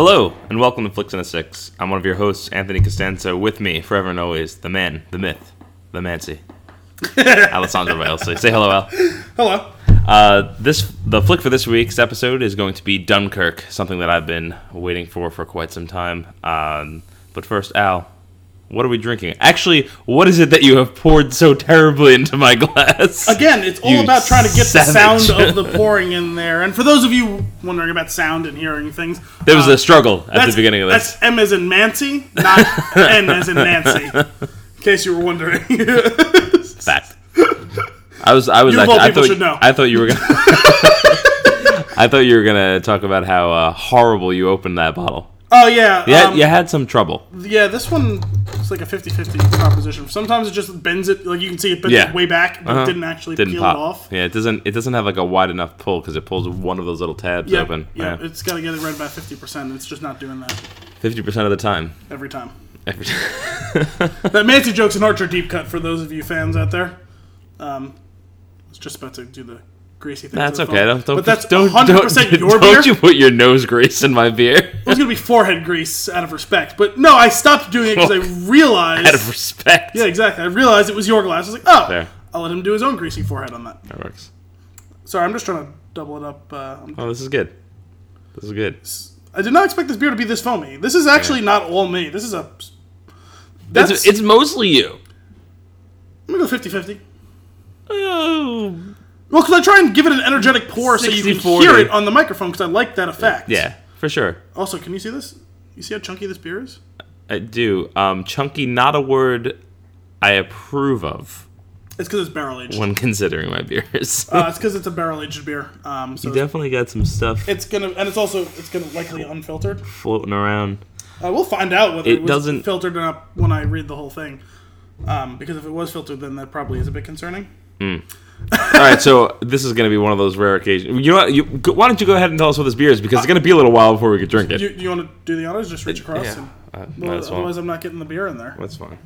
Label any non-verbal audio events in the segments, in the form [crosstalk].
Hello, and welcome to Flicks and a Six. I'm one of your hosts, Anthony Costanza, With me, forever and always, the man, the myth, the Mancy, [laughs] Alessandro Bielsi. Say hello, Al. Hello. Uh, this the flick for this week's episode is going to be Dunkirk, something that I've been waiting for for quite some time. Um, but first, Al, what are we drinking? Actually, what is it that you have poured so terribly into my glass? Again, it's all You about trying to get savage. the sound of the [laughs] pouring in there. And for those of you wondering about sound and hearing things, There was uh, a struggle at the beginning of this. That's M as in Mancy, not [laughs] N as in Nancy. In case you were wondering. [laughs] Fact. I was. I was. You actually, I thought. should know. I thought you were gonna. I thought you were gonna talk about how uh, horrible you opened that bottle. Oh, yeah. Yeah, um, you had some trouble. yeah, this one it's like a 50 50 proposition. Sometimes it just bends it, like you can see it bends Yeah. it way back, but Uh-huh. it didn't actually Didn't peel pop. it off. Yeah, it doesn't. It doesn't have like a wide enough pull because it pulls one of those little tabs Yeah, open. yeah, Yeah, it's got to get it right about 50%. It's just not doing that fifty percent of the time. every time. Every time. [laughs] That Mancy joke's an Archer deep cut for those of you fans out there. Um, I was just about to do the greasy thing. That's okay. Don't, don't, but that's don't, 100% don't, your don't beer. you put your nose grease in my beer It was gonna be forehead grease out of respect, but no, I stopped doing it because I [laughs] realized. out of respect. yeah, exactly. I realized it was your glass. I was like, oh, There. I'll let him do his own greasy forehead on that. that works. Sorry, I'm just trying to double it up. Uh, Oh, this is good. This is good. I did not expect this beer to be this foamy. This is actually not all me. This is a. That's, It's, it's mostly you. I'm gonna go 50 50. Oh, Well, because I try and give it an energetic pour so you can 60-40. hear it on the microphone because I like that effect. yeah, for sure. Also, can you see this? You see how chunky this beer is? I do. Um, chunky, not a word I approve of It's because it's barrel aged. when considering my beers. [laughs] Uh, it's because it's a barrel aged beer. Um, so you definitely got some stuff it's gonna, and it's also it's gonna likely unfiltered. floating around. Uh, we'll find out whether It it, was doesn't- filtered or not when I read the whole thing. Um, because if it was filtered, then that probably is a bit concerning. All right, so this is going to be one of those rare occasions. You know what? You, go- why don't you go ahead and tell us what this beer is? Because it's going to be a little while before we could drink it. You, you want to do the honors? Just reach across. yeah, And, uh, well, might as well. otherwise, I'm not getting the beer in there. That's fine.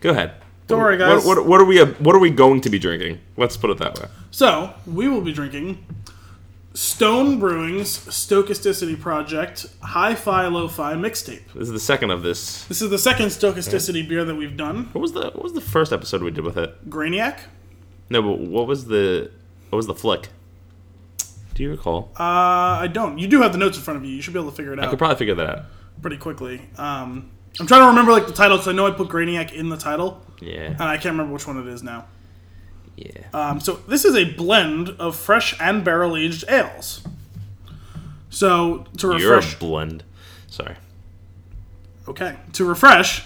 Go ahead. Don't worry, guys. what, what are we? uh, What are we going to be drinking? Let's put it that way. So we will be drinking Stone Brewing's Stochasticity Project Hi-Fi Lo-Fi mixtape. This is the second of this. This is the second Stochasticity beer that we've done. What was the What was the first episode we did with it? Grainiac. No, but what was the What was the flick? Do you recall? Uh, I don't. You do have the notes in front of you. You should be able to figure it out. I could probably figure that out. pretty quickly. Um, I'm trying to remember like the title because I know I put Grainiac in the title, Yeah. and I can't remember which one it is now. Yeah. Um, so this is a blend of fresh and barrel aged ales. So to refresh, You're a blend. Sorry. okay, to refresh,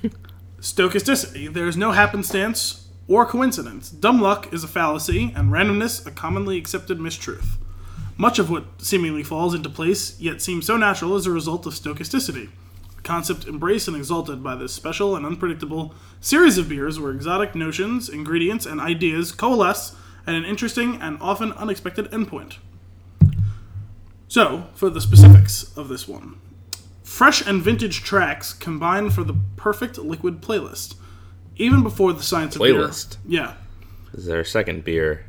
[laughs] stochasticity. There is no happenstance or coincidence. Dumb luck is a fallacy, and randomness a commonly accepted mistruth. Much of what seemingly falls into place, yet seems so natural, is a result of stochasticity. A concept embraced and exalted by this special and unpredictable series of beers where exotic notions, ingredients, and ideas coalesce at an interesting and often unexpected endpoint. So, for the specifics of this one fresh and vintage tracks combine for the perfect liquid playlist. Even before the science of Playlist? beer. Yeah. This is our second beer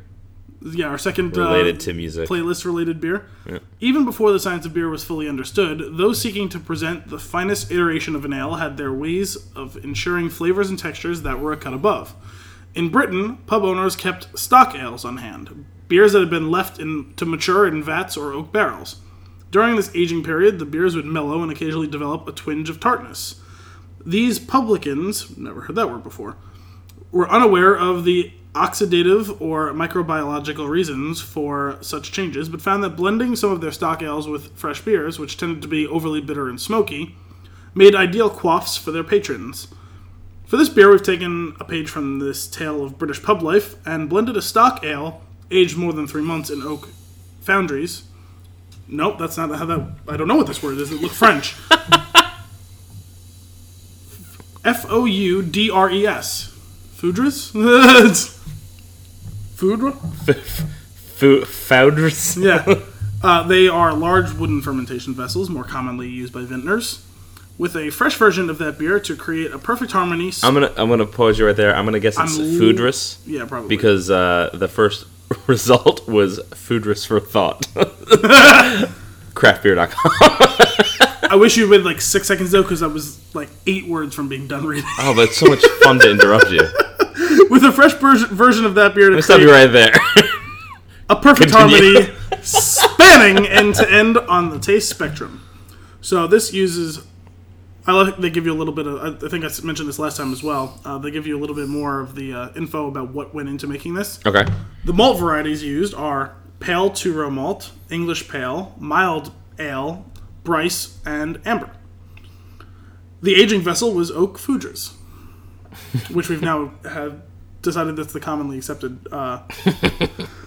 Yeah, our second related uh, to music. playlist related beer. Even before the science of beer was fully understood, those seeking to present the finest iteration of an ale had their ways of ensuring flavors and textures that were a cut above. In Britain, pub owners kept stock ales on hand, beers that had been left in, to mature in vats or oak barrels. During this aging period, the beers would mellow and occasionally develop a twinge of tartness. These publicans, never heard that word before, were unaware of the oxidative or microbiological reasons for such changes, but found that blending some of their stock ales with fresh beers, which tended to be overly bitter and smoky, made ideal quaffs for their patrons. For this beer, we've taken a page from this tale of British pub life and blended a stock ale aged more than three months in oak foundries. Nope, that's not how that. I don't know what this word is. It looked French. [laughs] F O U D R E S. Foudres? [laughs] Foudre? Fou- Founders. Yeah. [laughs] Uh, they are large wooden fermentation vessels, more commonly used by vintners, with a fresh version of that beer to create a perfect harmony. I'm gonna I'm gonna pause you right there. I'm gonna guess it's I'm yeah, probably. because uh, the first [laughs] result was foodress for thought. craftbeer.com. I wish you waited like six seconds though, because I was like eight words from being done reading. oh, but it's so much fun to interrupt you. [laughs] With a fresh version version of that beer to Let's stop you right there. [laughs] a perfect Continue. harmony, [laughs] spanning end to end on the taste spectrum. So this uses. I like they give you a little bit of. I- think I mentioned this last time as well. Uh, they give you a little bit more of the uh, info about what went into making this. okay. The malt varieties used are pale two row malt, English pale, mild ale, Bryce, and amber. The aging vessel was oak Foudres, [laughs] which we've now have decided that's the commonly accepted uh,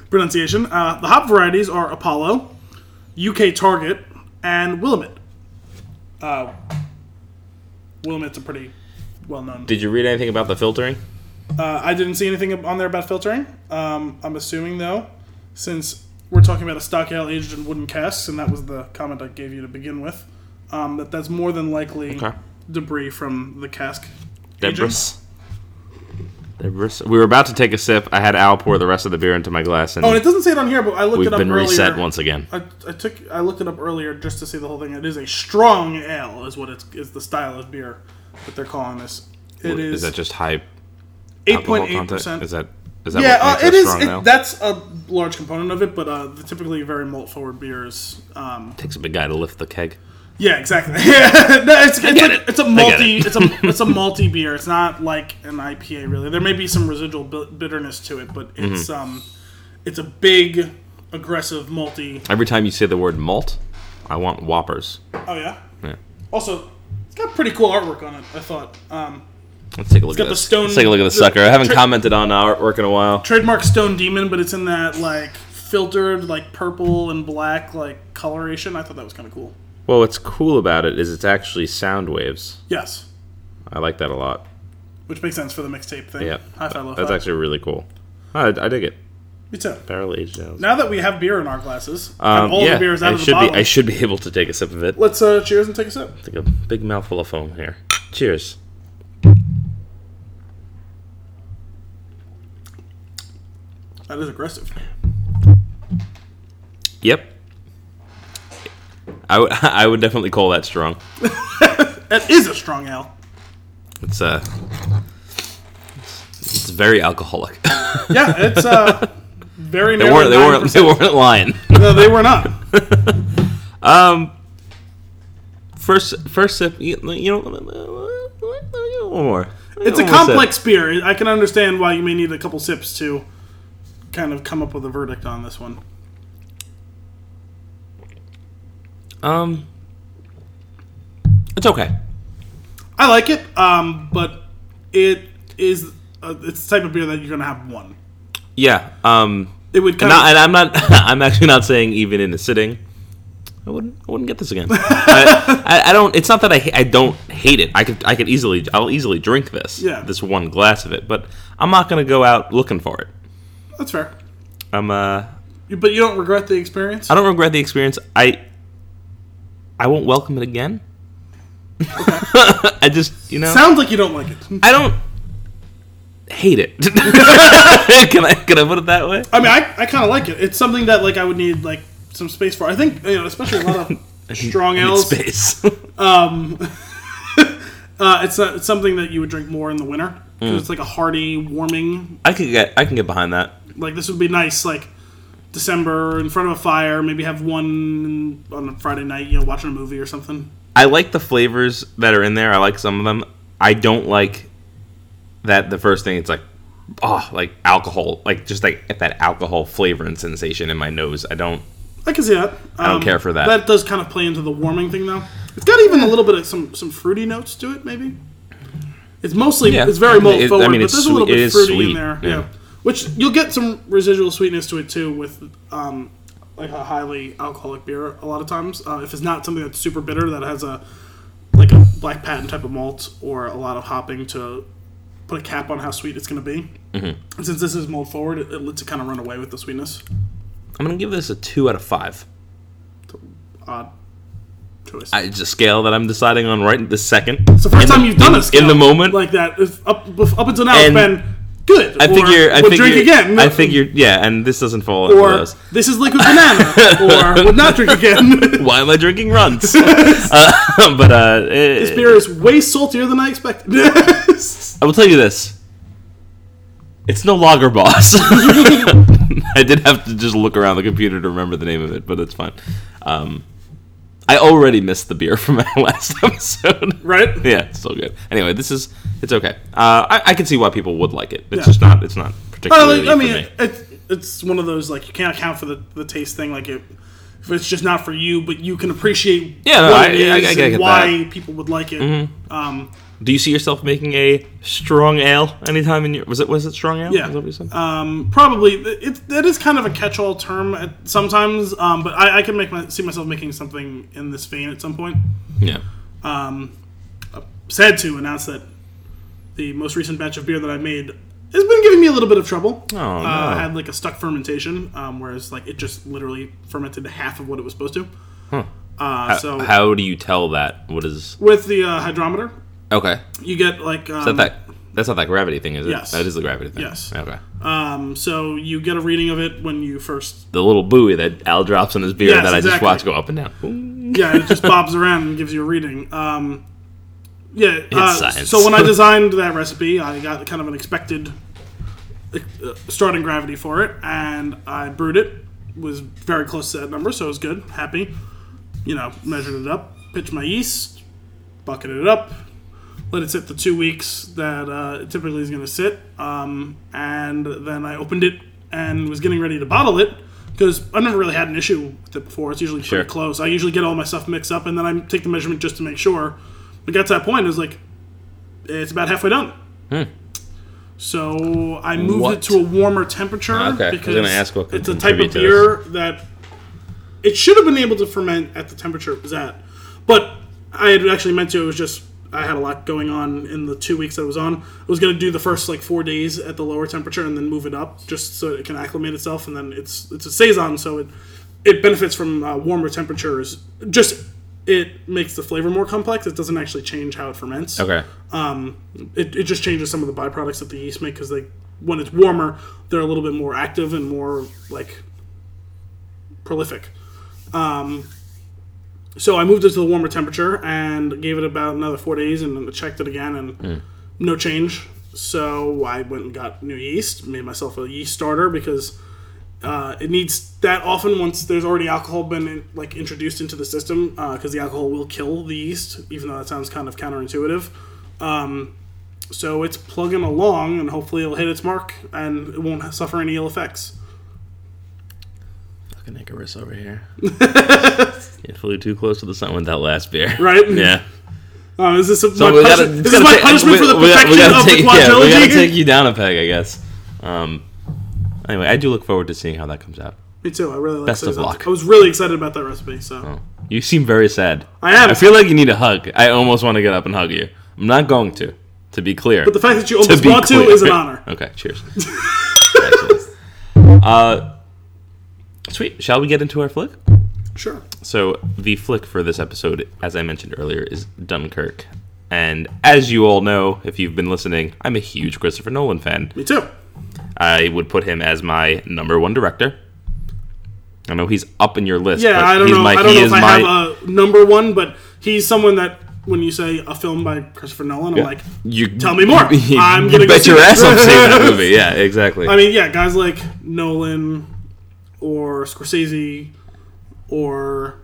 pronunciation. Uh, the hop varieties are Apollo, UK Target, and Willamette. Uh, Willamette's a pretty well known Did you read anything about the filtering? uh, I didn't see anything on there about filtering. Um, I'm assuming though, since we're talking about a stock ale aged in wooden casks, and that was the comment I gave you to begin with, um, that that's more than likely Okay. debris from the cask. Debris. Debris. We were about to take a sip. I had Al pour the rest of the beer into my glass, and Oh, and it doesn't say it on here, but I looked it up. we've been earlier. reset once again. I, I took I looked it up earlier just to see the whole thing. It is a strong ale, is what it's is the style of beer that they're calling this. It Is is that just high eight point eight content? percent. Is that is that Yeah, what uh, it is. It, that's a large component of it, but uh, the typically very malt forward beers. Um, Takes a big guy to lift the keg. yeah, exactly. Yeah, [laughs] no, it's, it's, a, it. it's a multi. it. It's a [laughs] it's a malty beer. It's not like an IPA really. There may be some residual bi- bitterness to it, but Mm-hmm. it's um, it's a big, aggressive malty. Every time you say the word malt, I want Whoppers. Oh yeah. Yeah. Also, it's got pretty cool artwork on it. I thought. Um, Let's take a look got at the this. stone- Let's take a look at the the sucker. I haven't tri- commented on artwork in a while. trademark Stone Demon, but it's in that like filtered like purple and black like coloration. I thought that was kind of cool. Well, what's cool about it is it's actually sound waves. Yes, I like that a lot. which makes sense for the mixtape thing. Yeah, High five, low that's actually really cool. I, I dig it. Me too. Barrel aged ales. Now that we have beer in our glasses, Um, all yeah, the beers out I of the should bottle, be. I should be able to take a sip of it. let's uh, cheers and take a sip. Take a big mouthful of foam here. Cheers. That is aggressive. Yep. I would. [laughs] I would definitely call that strong. [laughs] That is a strong ale. It's uh. It's, very alcoholic. [laughs] Yeah, it's uh, very. they weren't. They weren't. They weren't lying. No, they were not. Um. First, first sip. You, you know, one more. It's a complex beer. I can understand why you may need a couple sips to kind of come up with a verdict on this one. Um. It's okay. I like it, um, but it is uh, it's the type of beer that you're gonna have one. Yeah. Um. It would kind Not, of and I'm not. [laughs] I'm actually not saying even in a sitting. I wouldn't. I wouldn't get this again. [laughs] I, I, I don't. It's not that I. I don't hate it. I could. I could easily. I'll easily drink this. Yeah. This one glass of it, but I'm not gonna go out looking for it. That's fair. I'm. Uh. But you don't regret the experience. I don't regret the experience. I. I won't welcome it again. [laughs] I just. You know. Sounds like you don't like it. I don't. Hate it. [laughs] can I? Can I put it that way? I mean, I, I kind of like it. It's something that like I would need like some space for. I think you know, especially a lot of [laughs] strong ales. Space. Uh, it's uh, it's something that you would drink more in the winter 'cause it's like a hearty, warming. I can get. I can get behind that. Like this would be nice, like December in front of a fire. Maybe have one on a Friday night. You know, watching a movie or something. I like the flavors that are in there. I like some of them. I don't like that the first thing it's like oh like alcohol like just like that alcohol flavor and sensation in my nose. I don't I can see that. I don't care um, for that. That does kind of play into the warming thing, though. It's got even a little bit of some some fruity notes to it, maybe. It's mostly Yeah. it's very malt It- I mean, but it's there's a little bit fruity in there. yeah. Yeah. Which you'll get some residual sweetness to it too with um, like a highly alcoholic beer. A lot of times, uh, if it's not something that's super bitter that has a like a black patent type of malt or a lot of hopping to put a cap on how sweet it's going to be. Mm-hmm. And since this is malt forward, it, it lets it kind of run away with the sweetness. I'm gonna give this a two out of five. Odd choice. I, it's a scale that I'm deciding on right this second. It's the first In time you've done in, a scale in the moment. like that. If up bef- up until now, And- it's been good. I figure. I would figure. drink again. I figure. Yeah, and this doesn't fall Or those. this is liquid banana. [laughs] or would not drink again. [laughs] Why am I drinking runts? [laughs] uh, but uh, this eh, beer is way saltier than I expected. I will tell you this. It's no Lager Boss. I did have to just look around the computer to remember the name of it, but it's fine. Um, I already missed the beer from my [laughs] last episode. right? [laughs] yeah, it's still good. Anyway, this is it's okay. Uh, I, I can see why people would like it. It's Yeah. just not. It's not particularly I for mean, me. it, it's one of those like you can't account for the, the taste thing. Like it, if it's just not for you, but you can appreciate Yeah, no, what I- it is I- I get and why people would like it. Mm-hmm. Um, Do you see yourself making a strong ale anytime in your? Was it was it strong ale? Yeah. Is that what you said? um, probably it, it is kind of a catch-all term at sometimes, um, but I, I can make my, see myself making something in this vein at some point. yeah. Sad to announce that the most recent batch of beer that I made has been giving me a little bit of trouble. Oh, uh, no. I had like a stuck fermentation, um, whereas like it just literally fermented half of what it was supposed to. Huh. Uh, How, so how do you tell that? What is? with the uh, hydrometer, Okay. you get like um, that that? That's not that gravity thing, is it? Yes. That is the gravity thing. Yes. Okay. um, so you get a reading of it when you first The little buoy that Al drops on his beer Yes, that I just watch go up and down. Boom. yeah, it just bobs around and gives you a reading. Um, yeah. Uh, science. so when I designed that recipe, I got kind of an expected uh, starting gravity for it, and I brewed it. Was very close to that number, so it was good. Happy. You know, measured it up, pitched my yeast, bucketed it up, let it sit the two weeks that uh, it typically is going to sit, um, and then I opened it and was getting ready to bottle it because I've never really had an issue with it before. It's usually Sure. pretty close. I usually get all my stuff mixed up and then I take the measurement just to make sure. But got to that point, it was like it's about halfway done. So I moved Hmm. What? it to a warmer temperature Okay, I was because it's a type of beer that it should have been able to ferment at the temperature it was at. But I had actually meant to. It was just I had a lot going on in the two weeks I was on. I was going to do the first like four days at the lower temperature and then move it up just so it can acclimate itself. And then it's it's a saison, so it it benefits from uh, warmer temperatures. Just it makes the flavor more complex. It doesn't actually change how it ferments. Okay. Um, it, it just changes some of the byproducts that the yeast make because they when it's warmer they're a little bit more active and more like prolific. Um, so I moved it to the warmer temperature and gave it about another four days and then checked it again and no change. So I went and got new yeast, made myself a yeast starter because uh, it needs that often once there's already alcohol been like introduced into the system because the alcohol will kill the yeast, even though that sounds kind of counterintuitive. Um, so it's plugging along and hopefully it'll hit its mark and it won't suffer any ill effects. Fucking Icarus over here. [laughs] you flew too close to the sun with that last beer. Right? [laughs] Yeah. Oh, is this, a, So my, we gotta, this is gotta my take- punishment we- for the we gotta- perfection we gotta of take, the yeah, we gotta take you down a peg, I guess. Um, anyway, I do look forward to seeing how that comes out. Me too. I really like Best of luck. I was really excited about that recipe. So Oh. You seem very sad. I am. I feel like you need a hug. I almost want to get up and hug you. I'm not going to, to be clear. but the fact that you almost be want to is an [laughs] honor. Okay, cheers. Uh, sweet. Shall we get into our flick? Sure. So the flick for this episode, as I mentioned earlier, is Dunkirk. And as you all know, if you've been listening, I'm a huge Christopher Nolan fan. Me too. I would put him as my number one director. I know he's up in your list. Yeah, but I don't know. My, I don't know if I my, have a number one, but he's someone that when you say a film by Christopher Nolan, I'm like, you tell me more. [laughs] You, I'm you gonna bet see your ass I'm [laughs] seeing that movie. Yeah, exactly. I mean, yeah, guys like Nolan or Scorsese or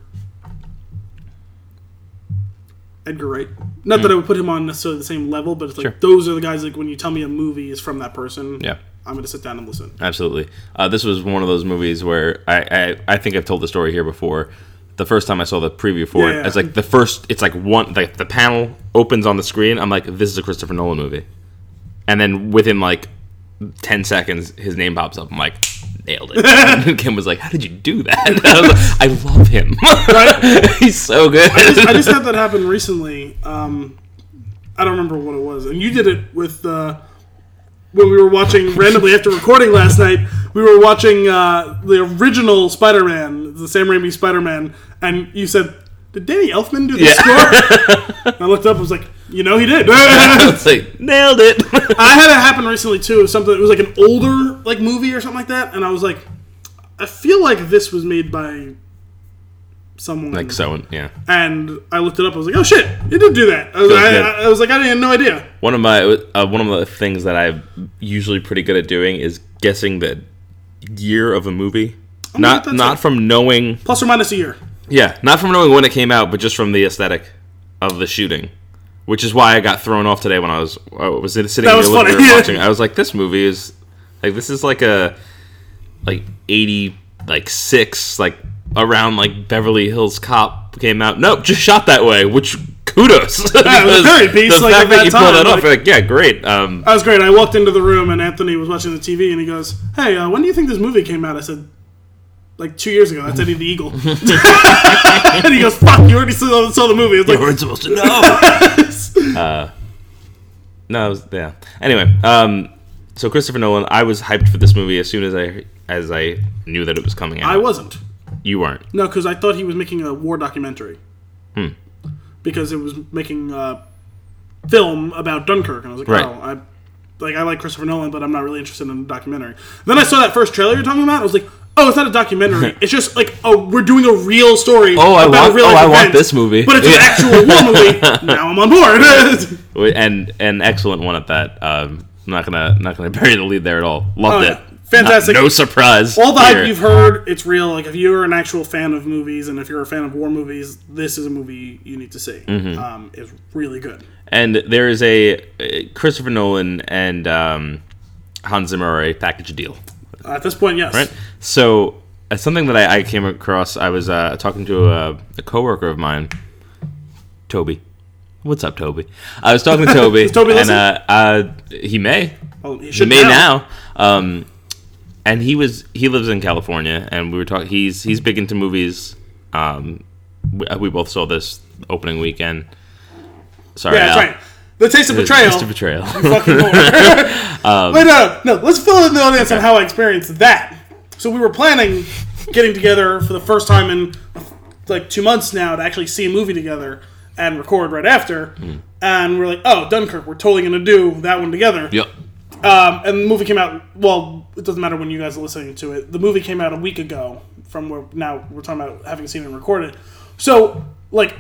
Edgar Wright. Not that I would put him on necessarily the same level, but it's like Sure. those are the guys like when you tell me a movie is from that person. yeah. I'm gonna sit down and listen. Absolutely. Uh, this was one of those movies where I, I I think I've told the story here before. The first time I saw the preview for Yeah, it, yeah. it's like the first. It's like one. Like the panel opens on the screen. I'm like, this is a Christopher Nolan movie. And then within like ten seconds, his name pops up. I'm like, nailed it. and Kim was like, how did you do that? [laughs] I, was like, I love him. [laughs] He's so good. I just, I just had that happen recently. Um, I don't remember what it was, and you did it with uh, when we were watching [laughs] randomly after recording last night. We were watching uh, the original Spider-Man, the Sam Raimi Spider-Man, and you said did Danny Elfman do the Yeah. score? [laughs] I looked up. I was like, you know, he did. [laughs] like [laughs] nailed it. I had it happen recently too. It was something. It was like an older like movie or something like that, and I was like, I feel like this was made by someone. like so, yeah. And I looked it up. I was like, oh shit, he did do that. I was, I. I, I was like, I had no idea. One of my uh, one of the things that I'm usually pretty good at doing is guessing the year of a movie. not that's not it. from knowing Plus or minus a year. Yeah, not from knowing when it came out, but just from the aesthetic of the shooting. Which is why I got thrown off today when I was I was sitting in the living [laughs] room watching. I was like, this movie is like this is like a like eighty like six like around like Beverly Hills Cop came out. Nope, just shot that way. Which kudos. [laughs] it was very piece, the like, fact at that that you pulled that off, like- like, yeah, great. Um, That was great. I walked into the room and Anthony was watching the TV and he goes, "Hey, uh, when do you think this movie came out?" I said, "Like two years ago." That's Eddie the Eagle. [laughs] [laughs] and he goes, "Fuck, you already saw, saw the movie." It's like, weren't supposed to know. [laughs] uh, no, it was, yeah. Anyway, um, so Christopher Nolan, I was hyped for this movie as soon as I as I knew that it was coming out. I wasn't. You weren't. No, because I thought he was making a war documentary. Hmm. Because it was making a film about Dunkirk, and I was like, Right. oh, I like I like Christopher Nolan, but I'm not really interested in a documentary. Then I saw that first trailer you're talking about. I was like, oh, it's not a documentary. [laughs] it's just like, oh, we're doing a real story. Oh, I about want- oh, I want this movie. but it's Yeah. an actual war movie. [laughs] Now I'm on board. [laughs] And an excellent one at that. Um, I'm not gonna not gonna bury the lead there at all. Loved Oh, it. Fantastic. Not- no surprise. All the here. hype you've heard, it's real. Like if you're an actual fan of movies, and if you're a fan of war movies, this is a movie you need to see. Mm-hmm. Um, it's really good. And there is a, a Christopher Nolan and um, Hans Zimmer are a package deal. At this point, yes. right? So uh, something that I, I came across, I was uh, talking to a, a coworker of mine, Toby. What's up, Toby? I was talking to [laughs] Toby, Toby and uh, uh, he may, you he should may now. Um, and he was he lives in California, and we were talking. He's he's big into movies. Um, we, we both saw this opening weekend. Sorry, Yeah, that's Al. right. The taste of betrayal. Taste of betrayal. Fucking whore. [laughs] Wait, no, no. Let's fill in the audience on how I experienced that. So we were planning getting together for the first time in like two months now to actually see a movie together and record right after. Hmm. And we're like, oh, Dunkirk, we're totally going to do that one together. yep. Um, and the movie came out. Well, it doesn't matter when you guys are listening to it. The movie came out a week ago. From where now we're talking about having seen it and recorded. So, like,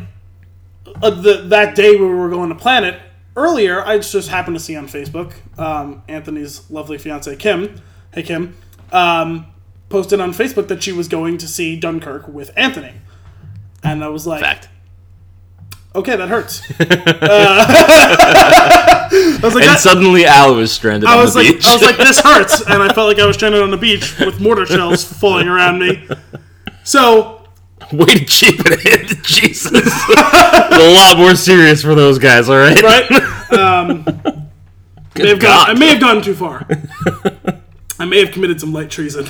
uh, the, that day we were going to plan it earlier, I just happened to see on Facebook um, Anthony's lovely fiance Kim. Hey Kim, um, posted on Facebook that she was going to see Dunkirk with Anthony, and I was like, Fact. okay, that hurts. [laughs] Uh, [laughs] I was like, And that- suddenly Al was stranded I on was the like, beach. I was like, this hurts, [laughs] and I felt like I was stranded on the beach with mortar shells falling around me. So [laughs] Way to cheap it. [laughs] Jesus. [laughs] a lot more serious for those guys, all right? right, um, may have gone, I may have gone too far. I may have committed some light treason.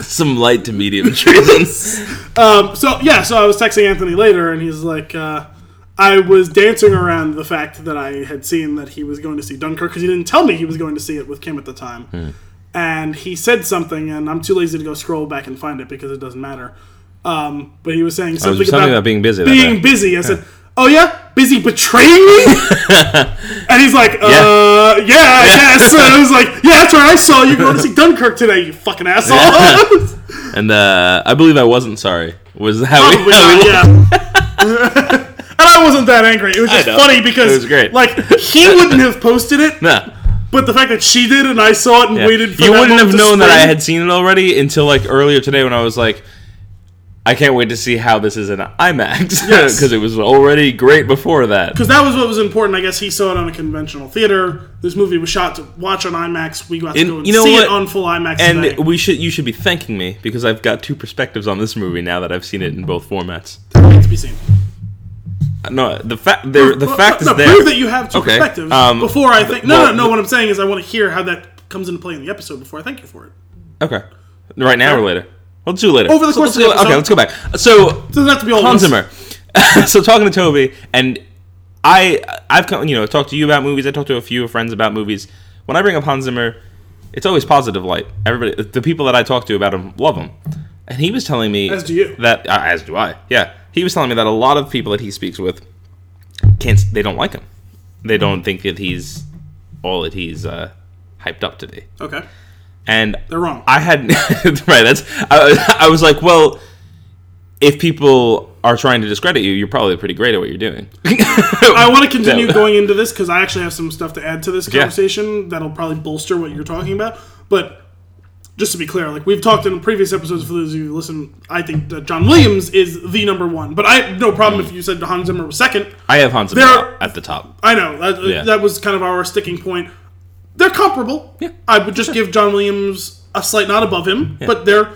Some light to medium treasons. um, so yeah, so I was texting Anthony later, and he's like, uh, I was dancing around the fact that I had seen that he was going to see Dunkirk because he didn't tell me he was going to see it with Kim at the time. And he said something, and I'm too lazy to go scroll back and find it because it doesn't matter. Um, but he was saying something, was something about being busy Being busy. I said, "Oh yeah, busy betraying me." [laughs] and he's like, "Uh, yeah, I guess." And I was like, [laughs] "Yeah, that's right. I saw you going to see Dunkirk today, you fucking asshole." [laughs] and uh, I believe I wasn't sorry. Was how we, Probably how we not, yeah. and I wasn't that angry. It was just funny because It was great. like he wouldn't have posted it, Nah. But the fact that she did and I saw it and Yeah. waited for you wouldn't have known that I had seen it already until like earlier today when I was like, I can't wait to see how this is in IMAX [laughs] Yes. because it was already great before that. because that was what was important. I guess he saw it on a conventional theater. This movie was shot to watch on IMAX. We got to And go and you know see what? it on full IMAX And today. we should you should be thanking me because I've got two perspectives on this movie now that I've seen it in both formats. to be seen. No, the fact the the Well, fact no, is no, there. prove that you have two Okay, perspectives um, before I think. No, well, no, no. the- What I'm saying is, I want to hear how that comes into play in the episode before I thank you for it. Okay, right now or later? Let's do it later. Over the So course of the go- Okay, let's go back. So doesn't have to be all Hans Zimmer. [laughs] so talking to Toby, and I, I've come, you know talked to you about movies. I talked to a few friends about movies. When I bring up Hans Zimmer, it's always positive light. Everybody, the people that I talk to about him love him, and he was telling me As do you. that uh, as do I. Yeah, he was telling me that a lot of people that he speaks with can't. They don't like him. They don't think that he's all that he's uh, hyped up to be. Okay. And They're wrong. I had [laughs] right. That's I, I was like, well, if people are trying to discredit you, you're probably pretty great at what you're doing. [laughs] I want to continue going into this because I actually have some stuff to add to this Yeah. conversation that'll probably bolster what you're talking about. But just to be clear, like we've talked in previous episodes, for those of you who listen, I think that John Williams is the number one. But I have no problem if you said Hans Zimmer was second. I have Hans Zimmer There- at the top. I know that, uh, Yeah. that was kind of our sticking point. They're comparable. Yeah. I would just give John Williams a slight nod above him, but they're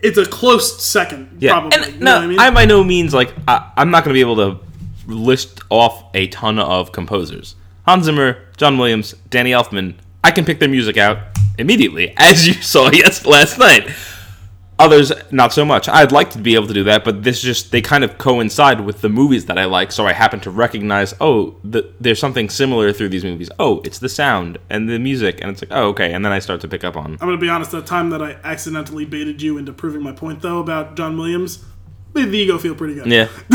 it's a close second. Yeah, probably. and you no, know what I mean? I by no means like I, I'm not going to be able to list off a ton of composers. Hans Zimmer, John Williams, Danny Elfman. I can pick their music out immediately, as you [laughs] saw yes last night. Others, not so much. I'd like to be able to do that, but this just they kind of coincide with the movies that I like, so I happen to recognize. Oh, the, there's something similar through these movies. Oh, it's the sound and the music, and it's like, oh, okay, and then I start to pick up on. I'm gonna be honest. The time that I accidentally baited you into proving my point, though, about John Williams, made the ego feel pretty good. Yeah. [laughs]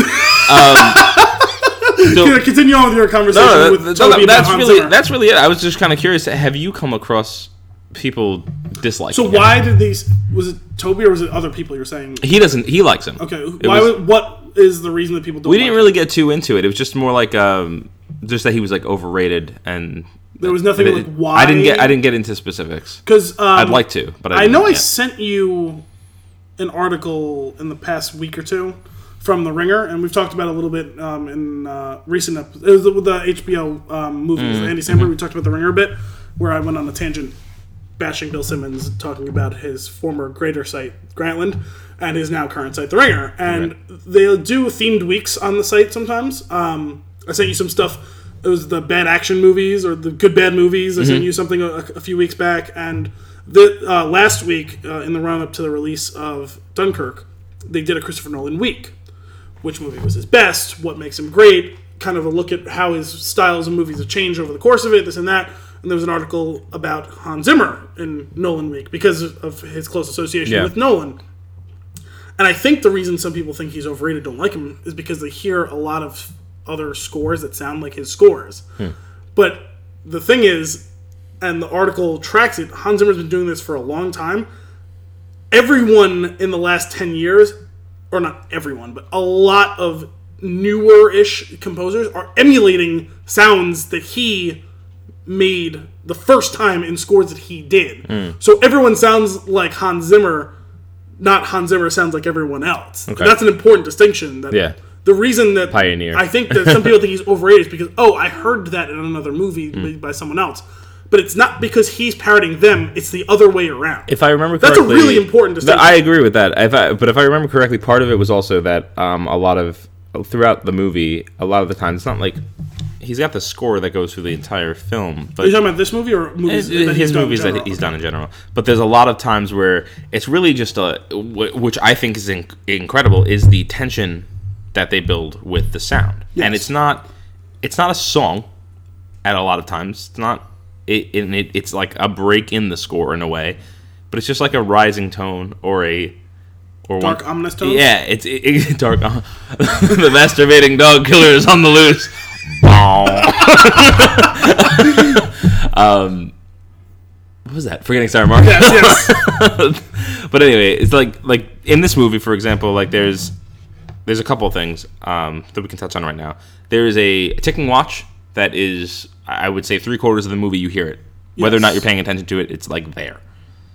um, [laughs] so- continue on with your conversation No, with no, no, Toby about that's really Zimmer. that's really it. I was just kind of curious. Have you come across people dislike. so him? why did these? Was it Toby or was it other people? You're saying he doesn't? He likes him. okay. It Why? was- what is the reason that people don't? we didn't him? really get too into it. It was just more like um, just that he was like overrated, and There was nothing it- like why. I didn't get I didn't get into specifics. because um, I'd like to, but I, I know I sent you an article in the past week or two from The Ringer, and we've talked about it a little bit um, in uh, recent episodes. It was the, the HBO um, movie with Andy Samberg. We talked about The Ringer a bit, where I went on a tangent bashing Bill Simmons, talking about his former greater site, Grantland, and his now current site, The Ringer. And they'll do themed weeks on the site sometimes. Um, I sent you some stuff. It was the bad action movies or the good bad movies. I sent you something a, a few weeks back, and the uh, last week uh, in the run up to the release of Dunkirk, they did a Christopher Nolan week. Which movie was his best? What makes him great? Kind of a look at how his styles and movies have changed over the course of it. This and that. And there was an article about Hans Zimmer in Nolan week because of his close association Yeah. with Nolan. And I think the reason some people think he's overrated, don't like him, is because they hear a lot of other scores that sound like his scores. Hmm. But the thing is, and the article tracks it, Hans Zimmer's been doing this for a long time. Everyone in the last 10 years, or not everyone, but a lot of newer ish composers are emulating sounds that he made the first time in scores that he did. So everyone sounds like Hans Zimmer, not Hans Zimmer sounds like everyone else. That's an important distinction. That Yeah. The reason that Pioneer. I think that some people [laughs] think he's overrated is because oh I heard that in another movie made by someone else, but it's not because he's parroting them. It's the other way around. If I remember correctly That's a really important distinction. I agree with that. If I, but if I remember correctly, part of it was also that um, a lot of throughout the movie, a lot of the times, it's not like he's got the score that goes through the entire film, but Are you talking about this movie or movies? his, that he's done in movies that general? he's done in general. But there's a lot of times where it's really just a, which I think is in, incredible, is the tension that they build with the sound, and it's not, it's not a song. At a lot of times, it's not. It, it it's like a break in the score in a way, but it's just like a rising tone or a or Dark one, ominous tones? Yeah, it's it, it- [laughs] dark. [laughs] the masturbating dog killer is on the loose. [laughs] um, what was that? Forgetting Sarah Marshall. Yes, yes. [laughs] but anyway, it's like like in this movie, for example, like there's there's a couple of things um, that we can touch on right now. There is a, ticking watch that is, I would say, three quarters of the movie. You hear it, whether or not you're paying attention to it. It's like there.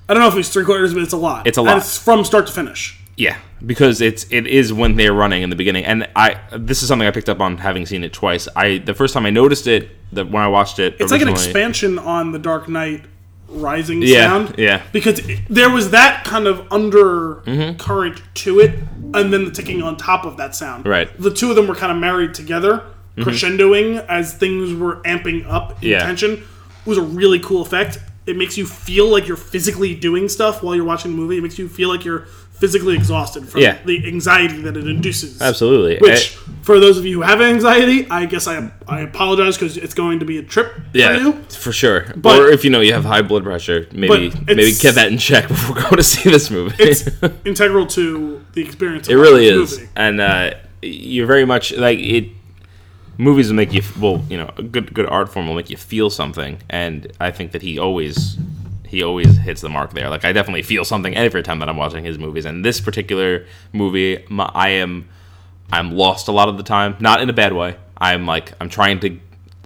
I don't know if it's three quarters, but it's a lot. It's a And lot. it's from start to finish. Yeah, because it's it is when they're running in the beginning, and I this is something I picked up on having seen it twice. I the first time I noticed it, that when I watched it, It's like an expansion on the Dark Knight Rising Yeah, sound. yeah. Because it, there was that kind of undercurrent Mm-hmm. to it, and then the ticking on top of that sound. Right. Mm-hmm. The two of them were kind of married together, crescendoing as things were amping up in Yeah. tension. It was a really cool effect. It makes you feel like you're physically doing stuff while you're watching the movie. It makes you feel like you're physically exhausted from Yeah. the anxiety that it induces. Absolutely. Which, for those of you who have anxiety, I guess I I apologize because it's going to be a trip yeah, for you. for sure. But- or if you know you have high blood pressure, maybe maybe get that in check [laughs] before going to see this movie. It's [laughs] integral to the experience. Of It really is, Movie. and uh, you're very much like it. Movies will make you well, you know, a good good art form will make you feel something, and I think that he always he always hits the mark there. Like I definitely feel something every time that I'm watching his movies, and this particular movie, my, I am I'm lost a lot of the time, not in a bad way. I'm like I'm trying to.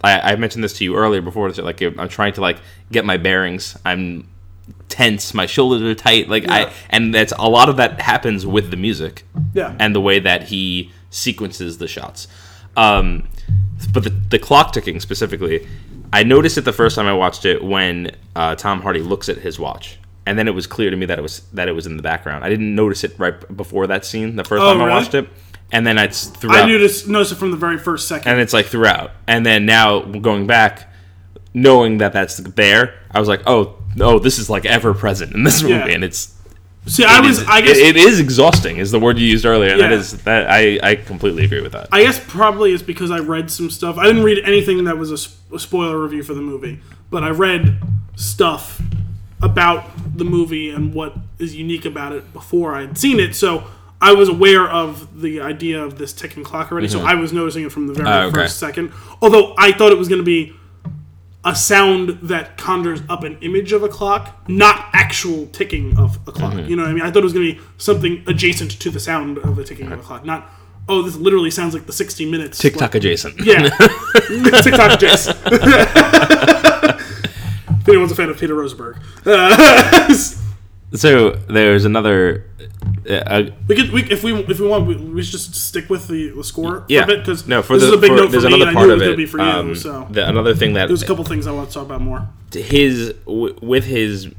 I, I mentioned this to you earlier before. Like I'm trying to like get my bearings. I'm tense. My shoulders are tight. Like Yeah. I, and that's a lot of that happens with the music Yeah. and the way that he sequences the shots. Um, but the, the clock ticking specifically, I noticed it the first time I watched it when uh, Tom Hardy looks at his watch, and then it was clear to me that it was that it was in the background. I didn't notice it right before that scene the first Oh, time I watched it, and then it's throughout, I noticed noticed it from the very first second. and it's like throughout, and then now going back, knowing that that's there, I was like, oh. Oh, this is like ever present in this movie, Yeah. and it's See, I it was, is- I guess, it is exhausting. Is the word you used earlier? and That Yeah. is that I I completely agree with that. I guess probably it's because I read some stuff. I didn't read anything that was a spoiler review for the movie, but I read stuff about the movie and what is unique about it before I had seen it. So I was aware of the idea of this ticking clock already. So mm-hmm. I was noticing it from the very Oh, okay. first second. Although I thought it was going to be a sound that conjures up an image of a clock, not actual ticking of a clock. You know what I mean? I thought it was going to be something adjacent to the sound of the ticking of a clock, not. Oh, this literally sounds like the 60 minutes. TikTok adjacent. Yeah. [laughs] TikTok Jace. [laughs] if anyone's a fan of Peter Rosenberg. [laughs] Uh, So there's another. Uh, we could, we, if we if we want, we, we should just stick with the, the score yeah. for a bit because no, for this the is a big for- note for there's me. another and I part knew it of was it. going to be for you. um, So the, another thing that there's a couple things I want to talk about more. his w- with his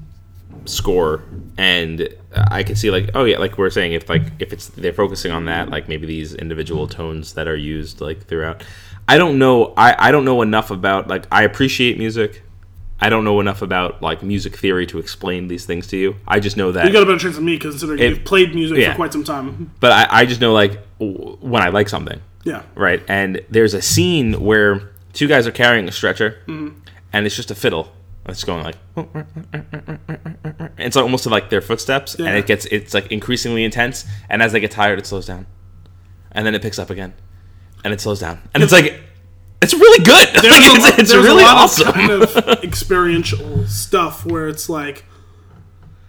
score and I could see like oh yeah like we're saying if like if it's they're focusing on that like maybe these individual tones that are used like throughout I don't know I I don't know enough about like I appreciate music I don't know enough about like music theory to explain these things to you I just know that You got a better chance than me considering If- you've played music yeah. for quite some time. but I, I just know like when I like something Yeah. right? And there's a scene where two guys are carrying a stretcher, Mm-hmm. and it's just a fiddle. It's going like, it's almost like their footsteps, and it gets it's like increasingly intense. And as they get tired, it slows down, and then it picks up again, and it slows down, and it's like, it's really good. Like, [laughs] There's a it's lot- it's there's a really lot of awesome. kind of [laughs] experiential stuff where it's like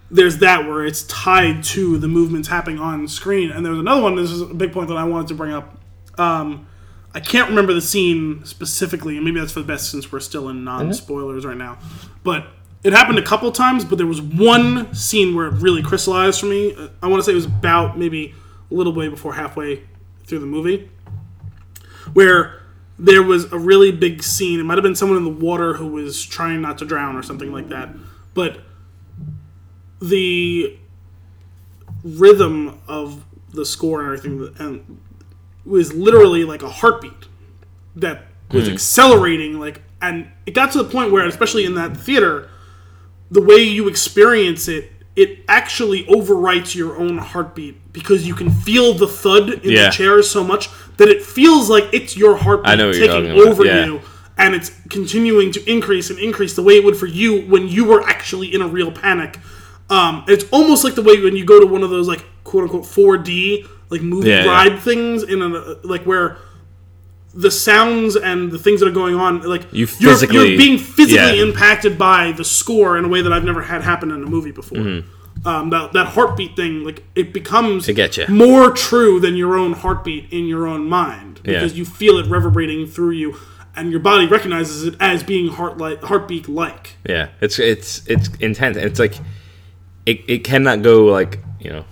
there's that where it's tied to the movements happening on screen, and there's another one. This is a big point that I wanted to bring up. Um, I can't remember the scene specifically, and maybe that's for the best since we're still in non spoilers right now. But it happened a couple times, but there was one scene where it really crystallized for me. I want to say it was about maybe a little way before halfway through the movie where there was a really big scene. It might have been someone in the water who was trying not to drown or something like that. But the rhythm of the score and everything and was literally like a heartbeat that was hmm. accelerating like and it got to the point where especially in that theater the way you experience it it actually overwrites your own heartbeat because you can feel the thud in Yeah. the chairs so much that it feels like it's your heartbeat taking over yeah. you and it's continuing to increase and increase the way it would for you when you were actually in a real panic um, it's almost like the way when you go to one of those like quote unquote 4d like movie Yeah, yeah. ride things in a like where the sounds and the things that are going on like You you're, you're being physically yeah. impacted by the score in a way that I've never had happen in a movie before. Mm-hmm. Um, that that heartbeat thing, like it becomes I get ya. more true than your own heartbeat in your own mind because Yeah. you feel it reverberating through you, and your body recognizes it as being heart like heartbeat like. Yeah, it's it's it's intense. It's like it, it cannot go like you know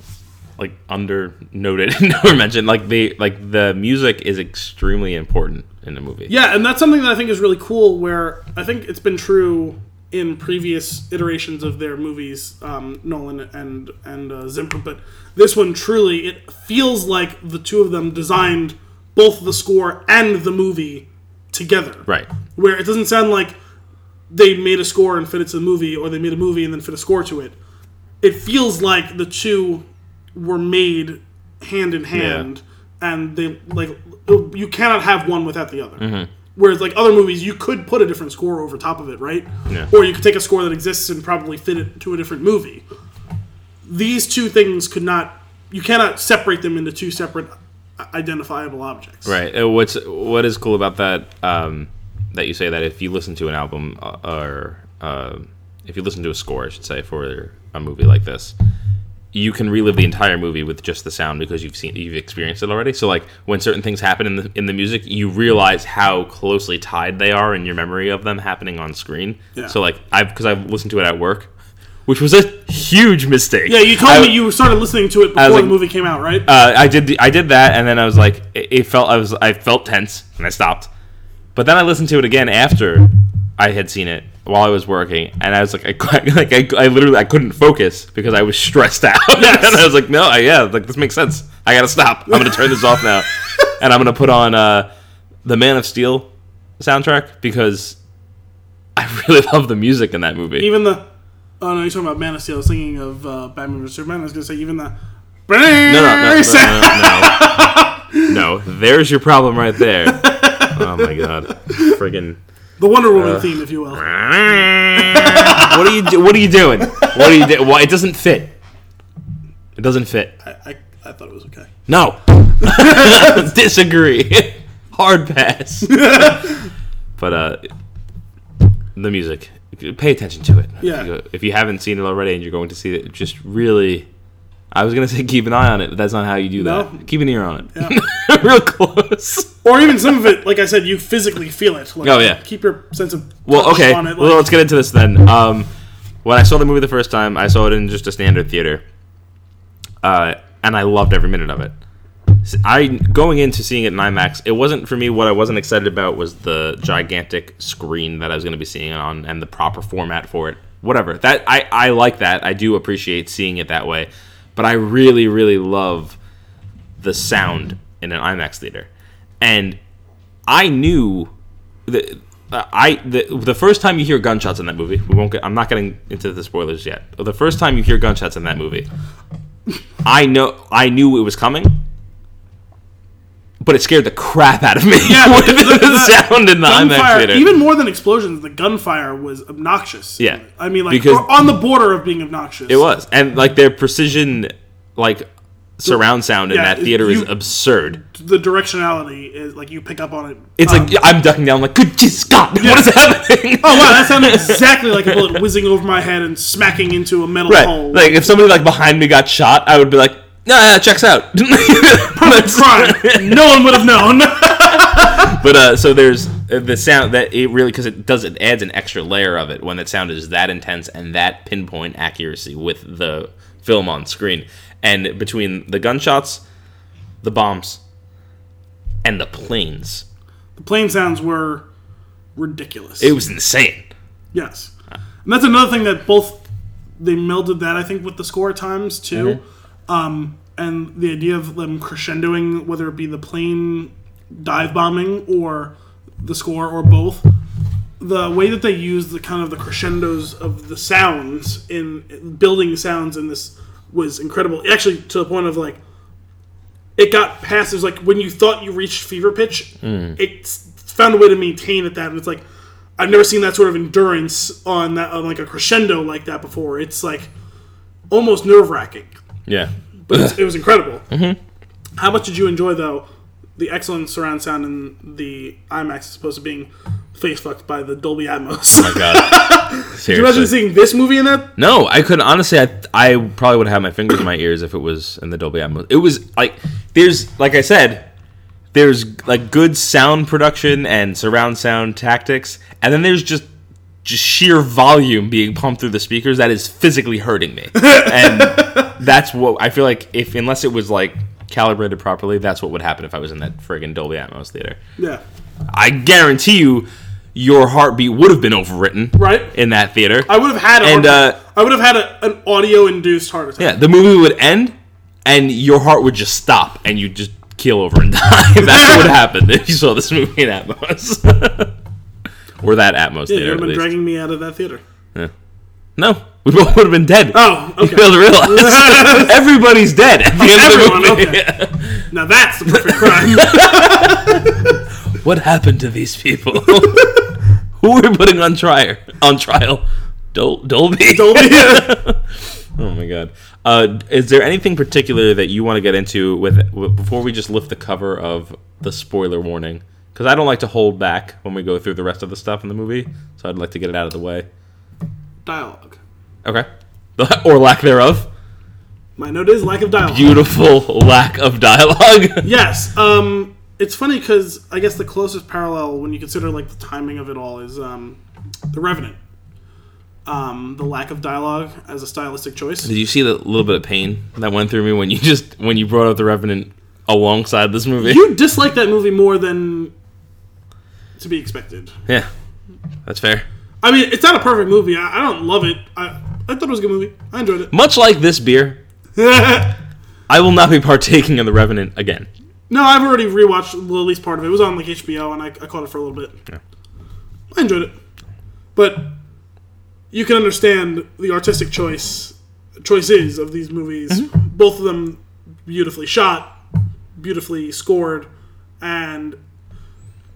like under [laughs] noted [laughs] or mentioned. Like the like the music is extremely important in the movie. Yeah, and that's something that I think is really cool. Where I think it's been true in previous iterations of their movies, um, Nolan and and uh, Zimmer, but this one truly it feels like the two of them designed both the score and the movie together. Right. Where it doesn't sound like they made a score and fit it to the movie, or they made a movie and then fit a score to it. It feels like the two were made hand in hand, and they like you cannot have one without the other. Mm-hmm. Whereas like other movies, you could put a different score over top of it, right? Yeah. Or you could take a score that exists and probably fit it to a different movie. These two things could not. You cannot separate them into two separate identifiable objects. Right. Uh, What's what is cool about that? Um, that you say that if you listen to an album uh, or uh, if you listen to a score, I should say, for a movie like this, you can relive the entire movie with just the sound because you've seen you've experienced it already. So like when certain things happen in the in the music, you realize how closely tied they are in your memory of them happening on screen. Yeah. So like I've because I've listened to it at work, which was a huge mistake. Yeah, you told I- me you started listening to it before like- the movie came out, right? uh, I did the, I did that, and then I was like, it, it felt I was I felt tense, and I stopped. But then I listened to it again after I had seen it while I was working, and I was like, I [laughs] like I, I literally I couldn't focus because I was stressed out, [laughs] and I was like, no, I, yeah, like this makes sense. I gotta stop. I'm gonna turn this off now, [laughs] and I'm gonna put on uh, the Man of Steel soundtrack because I really love the music in that movie. even the oh no, you're talking about Man of Steel. I was thinking of uh, Batman vs Superman. I was gonna say even the no, no, no, no, no, no. There's your problem right there. Oh my god, friggin'. The Wonder Woman theme, if you will. [laughs] what are you do- What are you doing? What are you doing? Well, it doesn't fit. It doesn't fit. I, I, I thought it was okay. No. [laughs] Disagree. [laughs] Hard pass. but uh, the music. Pay attention to it. Yeah. If you haven't seen it already and you're going to see it, just really. I was gonna say keep an eye on it, but that's not how you do that. No. Keep an ear on it. [laughs] Real close. Or even some of it, like I said, you physically feel it. Like, Oh, yeah. Keep your sense of Well, okay. on it. well, let's get into this then. Um, when I saw the movie the first time, I saw it in just a standard theater, uh, and I loved every minute of it. I going into seeing it in IMAX, it wasn't for me. What I wasn't excited about was the gigantic screen that I was going to be seeing it on and the proper format for it. Whatever that I I like that. I do appreciate seeing it that way, but I really really love the sound in an IMAX theater, and I knew the uh, I the, the first time you hear gunshots in that movie, we won't get. I'm not getting into the spoilers yet. The first time you hear gunshots in that movie, I know I knew it was coming, but it scared the crap out of me. Yeah, [laughs] with the, the- the sound in the IMAX theater. even more than explosions, the gunfire was obnoxious. Yeah. I mean, like Because- on the border of being obnoxious. it was, and like their precision, like surround sound in Yeah, that theater is absurd. The directionality is like you pick up on it. It's Um, like I'm ducking down, like good Jesus God, [laughs] what is happening? Oh wow, that sounded [laughs] exactly like a bullet whizzing over my head and smacking into a metal Right. pole. Like if somebody like behind me got shot, I would be like, "No, nah, checks out." Crime. no one would have known. [laughs] but uh, so there's uh, the sound that it really because it does it adds an extra layer of it when that sound is that intense and that pinpoint accuracy with the film on screen, and between the gunshots, the bombs, and the planes, the plane sounds were ridiculous. it was insane. Yes, and that's another thing that both they melded that I think with the score at times too, Mm-hmm. um, and the idea of them crescendoing, whether it be the plane dive bombing or the score or both. The way that they use the kind of the crescendos of the sounds in in building sounds in this was incredible. Actually, to the point of like it got past. It was like when you thought you reached fever pitch, hmm. it found a way to maintain at that. And it's like I've never seen that sort of endurance on that on like a crescendo like that before. It's like almost nerve wracking, Yeah. But it was incredible. Mm-hmm. How much did you enjoy though the excellent surround sound in the IMAX as opposed to being face fucked by the Dolby Atmos? Oh my God. [laughs] Can you Seriously. imagine seeing this movie in that? No, I couldn't. Honestly, I I probably would have my fingers in my ears if it was in the Dolby Atmos. It was like there's like I said, there's like good sound production and surround sound tactics, and then there's just just sheer volume being pumped through the speakers that is physically hurting me, [laughs] and that's what I feel like. If unless it was like calibrated properly, that's what would happen if I was in that friggin' Dolby Atmos theater. Yeah. I guarantee you, your heartbeat would have been overwritten Right. in that theater. I would have had And, uh, I would have had a, an audio induced heart attack. Yeah, the movie would end, and your heart would just stop, and you'd just keel over and [laughs] die. That's what would happen if you saw this movie in Atmos, [laughs] or that Atmos Yeah, you theater. have At been dragging me out of that theater. Yeah. No, we both would have been dead. Oh, You okay. failed to realize [laughs] everybody's dead at the end Everyone, of the movie. okay. Now that's the perfect crime. [laughs] What happened to these people? [laughs] Who are we putting on trial? On trial, Dol- Dolby. Dolby. Oh my god. Uh, is there anything particular that you want to get into with, with before we just lift the cover of the spoiler warning? Because I don't like to hold back when we go through the rest of the stuff in the movie, so I'd like to get it out of the way. dialogue. Okay. [laughs] or lack thereof. My note is lack of dialogue. Beautiful lack of dialogue. [laughs] Yes. Um, it's funny because I guess the closest parallel when you consider like the timing of it all is um, the Revenant. Um, the lack of dialogue as a stylistic choice. Did you see the little bit of pain that went through me when you [laughs] just when you brought up the Revenant alongside this movie? You dislike that movie more than to be expected. yeah, that's fair. I mean, it's not a perfect movie. I, I don't love it. I, I thought it was a good movie. I enjoyed it. Much like this beer, [laughs] I will not be partaking in the Revenant again. no, I've already rewatched at least part of it. It was on like HBO, and I, I caught it for a little bit. Yeah. I enjoyed it, but you can understand the artistic choice choices of these movies. Mm-hmm. Both of them beautifully shot, beautifully scored, and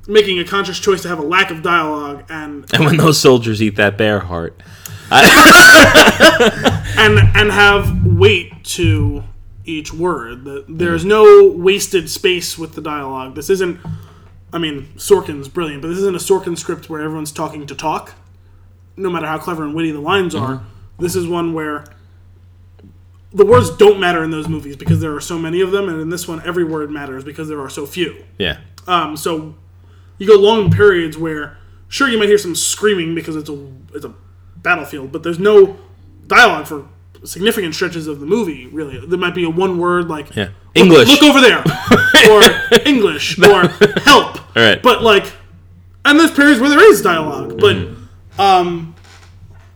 making a conscious choice to have a lack of dialogue and And when those soldiers eat that bear heart, [laughs] and and have weight to each word. There's no wasted space with the dialogue. This isn't. I mean, Sorkin's brilliant, but this isn't a Sorkin script where everyone's talking to talk. No matter how clever and witty the lines are, this is one where the words don't matter in those movies because there are so many of them, and in this one, every word matters because there are so few. yeah, Um, so you go long periods where, sure, you might hear some screaming because it's a it's a battlefield, but there's no dialogue for significant stretches of the movie. Really, there might be a one word like yeah, English. Look over there, [laughs] or English, [laughs] or help. All right. But like, and there's periods where there is dialogue, but um,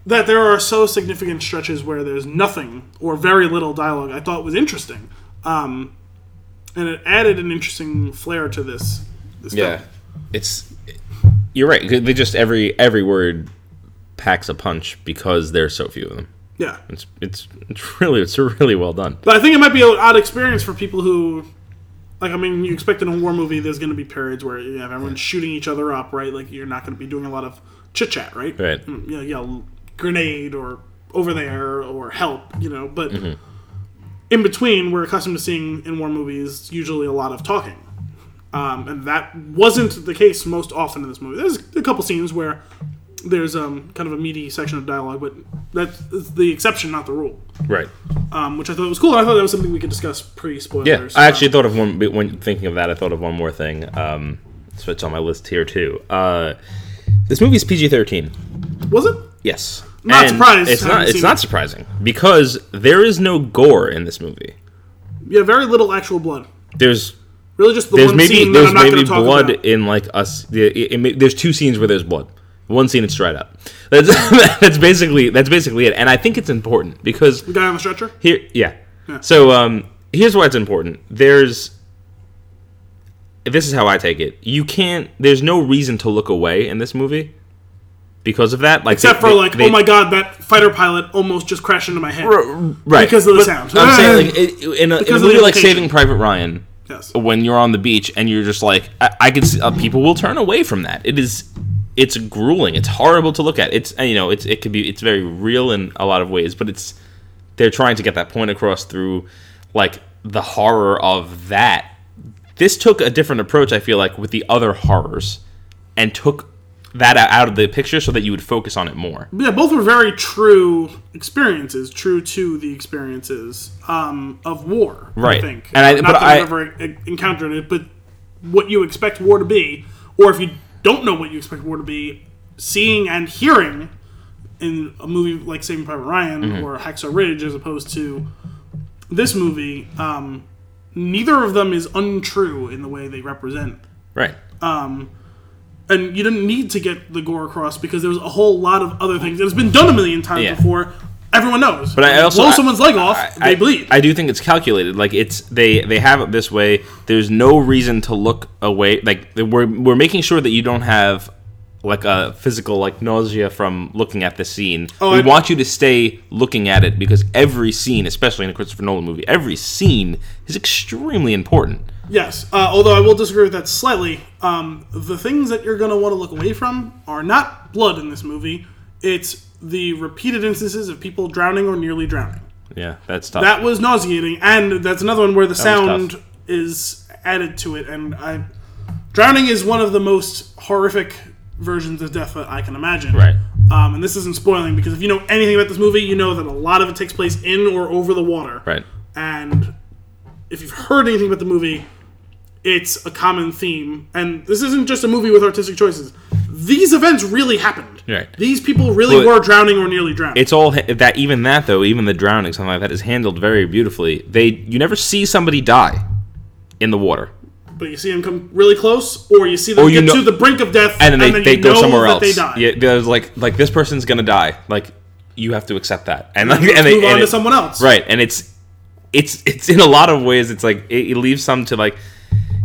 that there are so significant stretches where there's nothing or very little dialogue. I thought was interesting, um, and it added an interesting flair to this. this yeah, film. it's you're right. They just every every word packs a punch because there's so few of them. yeah. It's it's it's really it's really well done. But I think it might be an odd experience for people who, like, I mean, you expect in a war movie, there's going to be periods where you have everyone shooting each other up, right? Like, you're not going to be doing a lot of chit chat, right? Right. Mm, Yeah, yeah, grenade or over there or help, you know. But in between, we're accustomed to seeing in war movies usually a lot of talking. Um, and that wasn't the case most often in this movie. There's a couple scenes where there's um, kind of a meaty section of dialogue, but that's the exception, not the rule Right. um, which I thought was cool. I thought that was something we could discuss pre spoilers. Yeah, I actually thought of one when thinking of that. I thought of one more thing. Um, so it's on my list here too. Uh, this movie's PG thirteen. was it? Yes. Not And surprised. It's not. It's not it. surprising because there is no gore in this movie. Yeah, very little actual blood. There's Really, just the there's one maybe there's I'm maybe blood about. in like us. The, it, it may- there's two scenes where there's blood. One scene it's dried up. [laughs] That's that's basically that's basically it. And I think it's important because The guy on the stretcher. here, yeah. So um, here's why it's important. There's this is how I take it. You can't. There's no reason to look away in this movie because of that. Like Except they- for they- like, they- oh my god, that fighter pilot almost just crashed into my head. right because of the But sound. I'm saying like [laughs] it, in, a, in a movie like. Saving Private Ryan. Yes. When you're on the beach and you're just like, I, I can see uh, people will turn away from that. It is, it's grueling. It's horrible to look at. It's you know, it's it could be it's very real in a lot of ways, but it's they're trying to get that point across through like the horror of that. This took a different approach, I feel like, with the other horrors, and took that out of the picture so that you would focus on it more. Yeah, both were very true experiences, true to the experiences um, of war. Right. I think, And I- not but that I- I've ever encountered it, but what you expect war to be, or if you don't know what you expect war to be, seeing and hearing in a movie like Saving Private Ryan Mm-hmm. or Hacksaw Ridge, as opposed to this movie, um, neither of them is untrue in the way they represent Right. and you didn't need to get the gore across because there was a whole lot of other things. It's been done a million times Yeah. before. Everyone knows. But I also blow I- someone's leg off, I- they bleed. I do think it's calculated. Like it's they they have it this way. There's no reason to look away. Like we're we're making sure that you don't have like a physical like nausea from looking at the scene. Oh, we want you to stay looking at it because every scene, especially in a Christopher Nolan movie, every scene is extremely important. Yes, uh, although I will disagree with that slightly. Um, the things that you're going to want to look away from are not blood in this movie. It's the repeated instances of people drowning or nearly drowning. Yeah, that's tough. That was nauseating, and that's another one where the sound is added to it. And I, drowning is one of the most horrific versions of death that I can imagine. right. Um, and this isn't spoiling because if you know anything about this movie, you know that a lot of it takes place in or over the water. Right. And if you've heard anything about the movie, it's a common theme. And this isn't just a movie with artistic choices. These events really happened. Right. These people really But- were drowning or nearly drowning. It's all that even that though, even the drowning something like that is handled very beautifully. They you never see somebody die in the water. but you see them come really close, or you see them Or you get know- to the brink of death, and then they, they you go know somewhere else. They die. Yeah, there's like like this person's gonna die. Like you have to accept that, and like Let's and they move on and to someone else. right, and it's it's it's in a lot of ways. It's like it, it leaves some to like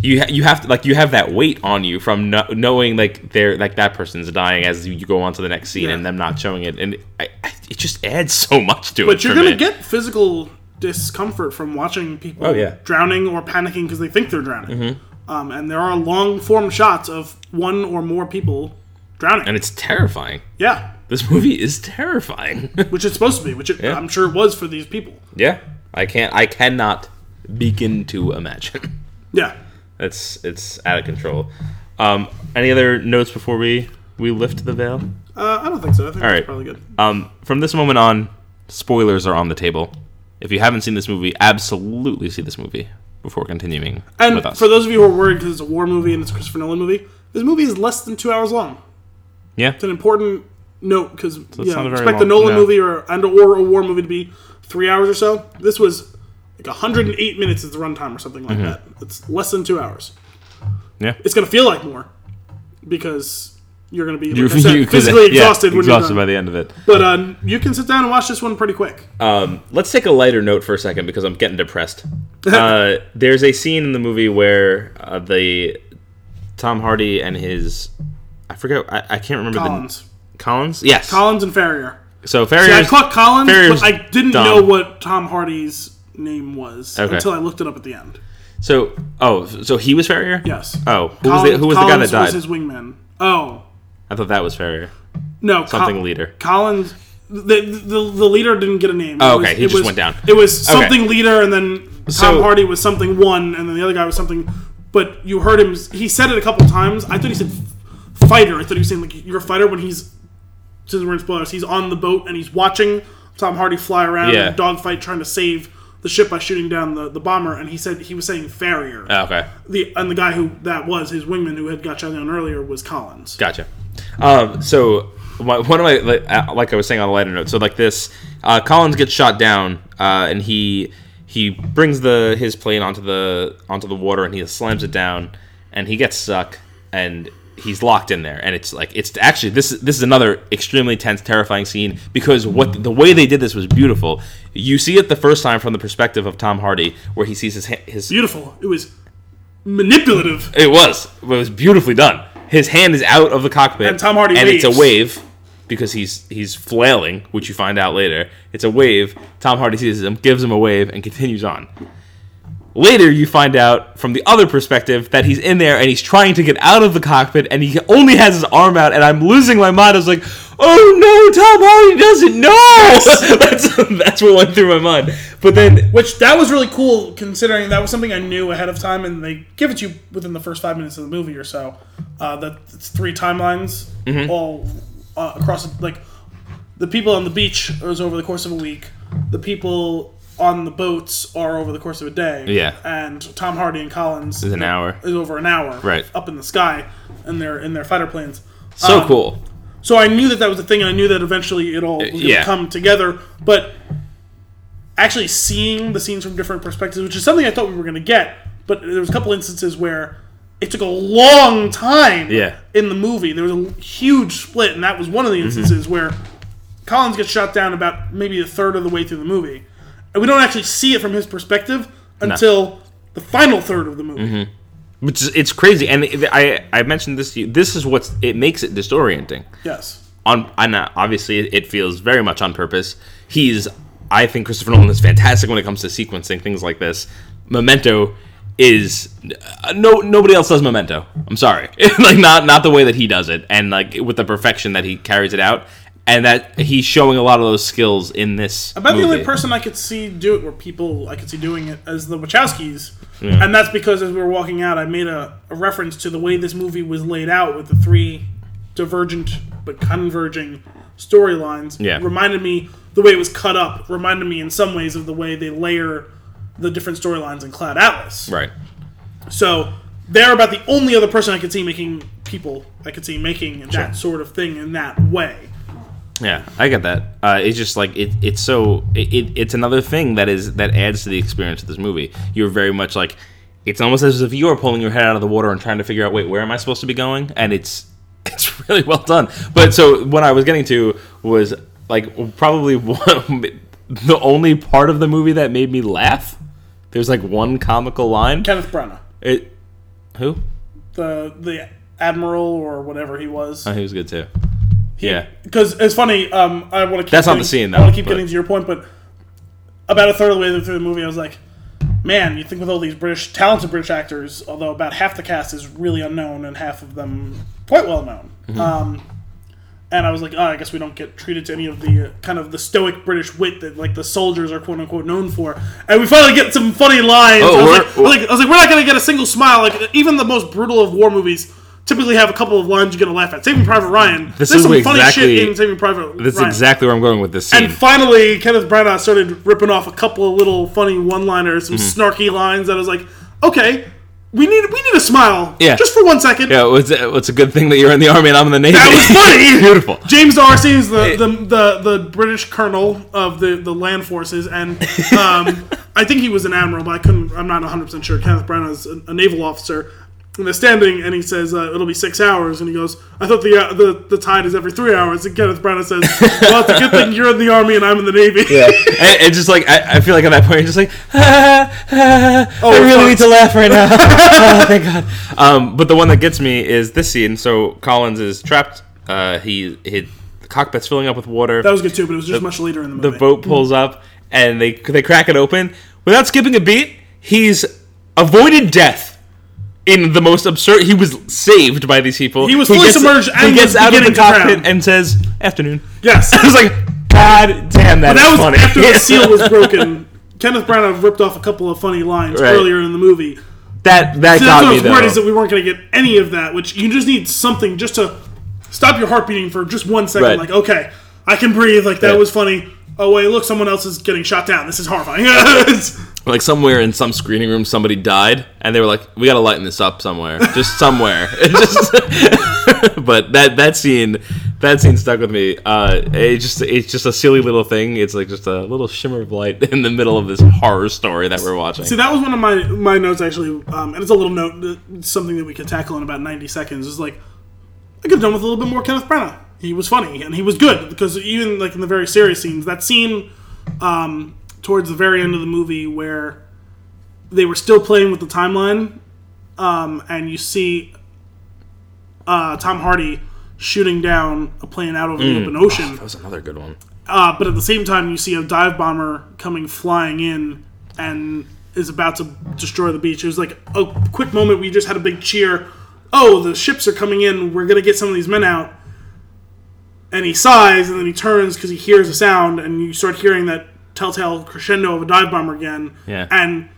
you ha- you have to like you have that weight on you from no- knowing like they're like that person's dying as you go on to the next scene Yeah. and them not showing it, and I, I, it just adds so much to it. But you're gonna me. get physical discomfort from watching people Oh, yeah. drowning or panicking because they think they're drowning. Mm-hmm. Um, and there are long form shots of one or more people drowning. and it's terrifying. yeah, This movie is terrifying. [laughs] which it's supposed to be, which it, I'm sure it was for these people. yeah, I can't. I cannot begin to imagine. Yeah. It's it's out of control. Um, any other notes before we we lift the veil? Uh, I don't think so. I think All that's probably good. Um, from this moment on, spoilers are on the table. If you haven't seen this movie, absolutely see this movie before continuing And with us. for those of you who are worried because it's a war movie and it's a Christopher Nolan movie, this movie is less than two hours long. yeah, It's an important note because know, very expect the long- Nolan no. movie or and or a war movie to be three hours or so. This was like 108 minutes is the runtime or something Mm-hmm. like that. It's less than two hours. yeah. It's gonna feel like more because you're gonna be like You- said, [laughs] you- physically yeah, exhausted when exhausted by the end of it. But uh, you can sit down and watch this one pretty quick. Um, let's take a lighter note for a second because I'm getting depressed. [laughs] uh, there's a scene in the movie where uh, the Tom Hardy and his I forget I, I can't remember Collins, the Collins. Yes. Collins and Farrier. so See, I caught Collins, Farrier's but I didn't dumb. know what Tom Hardy's name was Okay. until I looked it up at the end. so oh so he was Farrier. Yes. Oh, who Collins, was the who was Collins the guy that died? Was his wingman. Oh I thought that was Farrier. no, Something Col- leader. Collins. The, the the leader didn't get a name. Oh, It was- okay, he just was- went down. It was something leader, and then Tom So- Hardy was something one, and then the other guy was something. But you heard him. He said it a couple times. I thought he said fighter. I thought he was saying like you're a fighter when he's. Since we're in spoilers, he's on the boat and he's watching Tom Hardy fly around Yeah. in a dogfight trying to save the ship by shooting down the, the bomber. And he said he was saying Farrier. Oh, okay. the and the guy who that was his wingman who had got shot down earlier was Collins. Gotcha. Um, so my, one of my like, uh, like I was saying on a lighter note. So like this, uh, Collins gets shot down, uh, and he he brings the his plane onto the onto the water, and he slams it down, and he gets stuck, and he's locked in there, and it's like it's actually this is this is another extremely tense, terrifying scene because what the way they did this was beautiful. You see it the first time from the perspective of Tom Hardy, where he sees his his Beautiful. It was manipulative. it was. It was beautifully done. His hand is out of the cockpit, And Tom Hardy and it's a wave because he's he's flailing, which you find out later. It's a wave. Tom Hardy sees him, gives him a wave, and continues on. Later, you find out from the other perspective that he's in there and he's trying to get out of the cockpit, and he only has his arm out. And I'm losing my mind. I was like, "Oh no, Tom Hardy doesn't know." [laughs] that's that's what went through my mind. But then Which that was really cool considering that was something I knew ahead of time and they give it to you within the first five minutes of the movie or so. Uh, that it's three timelines Mm-hmm. all uh, across like the people on the beach is over the course of a week. The people on the boats are over the course of a day. Yeah. And Tom Hardy and Collins is an hour. is over an hour. Right. Up in the sky in their in their fighter planes. So Um, cool. So I knew that that was the thing, and I knew that eventually it all yeah. come together. But actually seeing the scenes from different perspectives, which is something I thought we were going to get, but there was a couple instances where it took a long time Yeah. in the movie. There was a huge split, and that was one of the Mm-hmm. instances where Collins gets shot down about maybe a third of the way through the movie. And we don't actually see it from his perspective until the final third of the movie. Mm-hmm. which is it's crazy. And I I mentioned this to you. This is what's it makes it disorienting. Yes. On and uh, obviously it- it feels very much on purpose. He's I think Christopher Nolan is fantastic when it comes to sequencing things like this. Memento is uh, no nobody else does Memento. I'm sorry, [laughs] like not not the way that he does it, and like with the perfection that he carries it out, and that he's showing a lot of those skills in this. About the only person I could see do it, or people I could see doing it, as the Wachowskis. And that's because as we were walking out, I made a, a reference to the way this movie was laid out with the three divergent but converging storylines. Yeah. Reminded me, the way it was cut up, reminded me in some ways of the way they layer the different storylines in Cloud Atlas. right. So they're about the only other person I could see making people I could see making that sort of thing in that way. Yeah, I get that. Uh, it's just like it, it's so it, it, it's another thing that is that adds to the experience of this movie. You're very much like it's almost as if you are pulling your head out of the water and trying to figure out, wait, where am I supposed to be going? And it's [laughs] it's really well done. But so what I was getting to was like probably one, [laughs] the only part of the movie that made me laugh. There's like one comical line. Kenneth Branagh, It who? the the admiral or whatever he was. Oh, he was good too. Yeah. Because it's funny. Um, I want to. keep That's not getting, the scene, Though, I want to keep but- getting to your point, but about a third of the way through the movie, I was like, "Man, you think with all these British talented British actors, although about half the cast is really unknown and half of them quite well known." Mm-hmm. Um, and I was like, "Oh, I guess we don't get treated to any of the uh, kind of the stoic British wit that like the soldiers are quote unquote known for." And we finally get some funny lines. Oh, I, was like, I was like, I was like, "We're not going to get a single smile." Like even the most brutal of war movies. Typically have a couple of lines you're gonna laugh at. Saving Private Ryan. This There's is some funny exactly- shit in Saving Private That's Ryan. exactly where I'm going with this scene. And finally, Kenneth Branagh started ripping off a couple of little funny one-liners, some Mm-hmm. snarky lines that I was like, okay, we need we need a smile, Yeah. just for one second. yeah, it's, it's a good thing that you're in the army and I'm in the navy. That was funny. [laughs] Beautiful. James D'Arcy is the, the, the, the British colonel of the, the land forces, and um, [laughs] I think he was an admiral, but I couldn't. I'm not 100 percent sure. Kenneth Branagh is a, a naval officer. And they're standing, and he says, uh, "It'll be six hours." And he goes, "I thought the uh, the the tide is every three hours." And Kenneth Branagh says, "Well, it's a good thing you're in the army and I'm in the navy." [laughs] and, and just like I, I feel like at that point you're just like [laughs] ah, ah, Oh, I really need to laugh right now. [laughs] oh, thank God. Um, but the one that gets me is this scene. So Collins is trapped. Uh, he, he the cockpit's filling up with water. That was good too, but it was just much later in the movie. the boat pulls up and they they crack it open without skipping a beat. He's avoided death. In the most absurd, he was saved by these people. He was fully submerged and he gets out of the cockpit and says, "Afternoon." Yes, [laughs] I was like, "God damn, that, that is was funny." after the [laughs] seal was broken. Kenneth Branagh ripped off a couple of funny lines Right. earlier in the movie. that that So that's got what I me was though. worried is that we weren't going to get any of that, which you just need something just to stop your heart beating for just one second. Right. Like, okay, I can breathe. Like that Right. was funny. Oh wait, look, someone else is getting shot down. This is horrifying. [laughs] Like somewhere in some screening room somebody died and they were like we gotta lighten this up somewhere just somewhere [laughs] just [laughs] but that that scene that scene stuck with me uh it just it's just a silly little thing it's like just a little shimmer of light [laughs] in the middle of this horror story that we're watching See, that was one of my my notes actually, um, and it's a little note, uh, something that we could tackle in about ninety seconds. Is like, I could have done with a little bit more Kenneth Branagh. He was funny and he was good because even like in the very serious scenes, that scene um, towards the very end of the movie where they were still playing with the timeline, um, and you see uh, Tom Hardy shooting down a plane out over the open ocean. that was another good one Uh, but at the same time, you see a dive bomber coming flying in and is about to destroy the beach. It was like a quick moment We just had a big cheer. Oh, the ships are coming in. We're gonna get some of these men out. And he sighs, and then he turns because he hears a sound, and you start hearing that telltale crescendo of a dive bomber again. Yeah. And